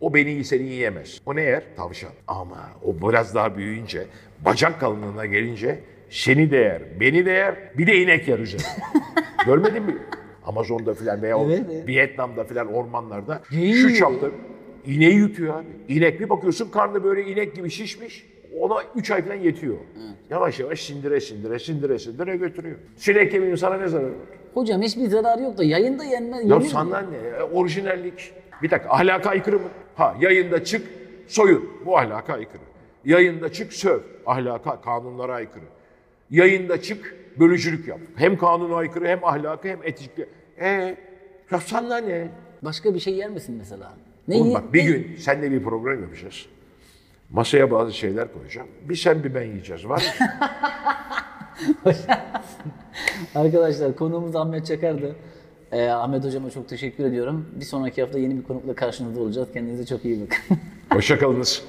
O beni seni yiyemez. O ne yer? Tavşan. Ama o biraz daha büyüyünce, bacak kalınlığına gelince seni de yer, beni de yer, bir de inek yer üzerine. (laughs) Görmedin mi? Amazon'da filan veya Evet, evet. Vietnam'da filan ormanlarda Yiyor. şu çapta ineği yutuyor abi. İnek bir bakıyorsun karnı böyle inek gibi şişmiş. Ona 3 ay falan yetiyor. Yavaş yavaş sindire sindire sindire sindire götürüyor. Sinek yeminin sana ne zararı var? Hocam hiçbir zararı yok da yayında yenmez. Ya sana ne? ya? Orijinallik. Bir dakika ahlaka aykırı mı? Ha yayında çık soyun. Bu ahlaka aykırı. Yayında çık söv. Ahlaka, kanunlara aykırı. Yayında çık bölücülük yap. Hem kanuna aykırı hem ahlaka hem etikle. E ya sana ne? Başka bir şey yer misin mesela? Ne Oğlum bak bir gün seninle bir program yapacağız. Masaya bazı şeyler koyacağım. Bir sen bir ben yiyeceğiz. Var mı? (laughs) Arkadaşlar konuğumuz Ahmet Çakar'dı. Ee, Ahmet hocama çok teşekkür ediyorum. Bir sonraki hafta yeni bir konukla karşınızda olacağız. Kendinize çok iyi bakın. (laughs) Hoşçakalınız.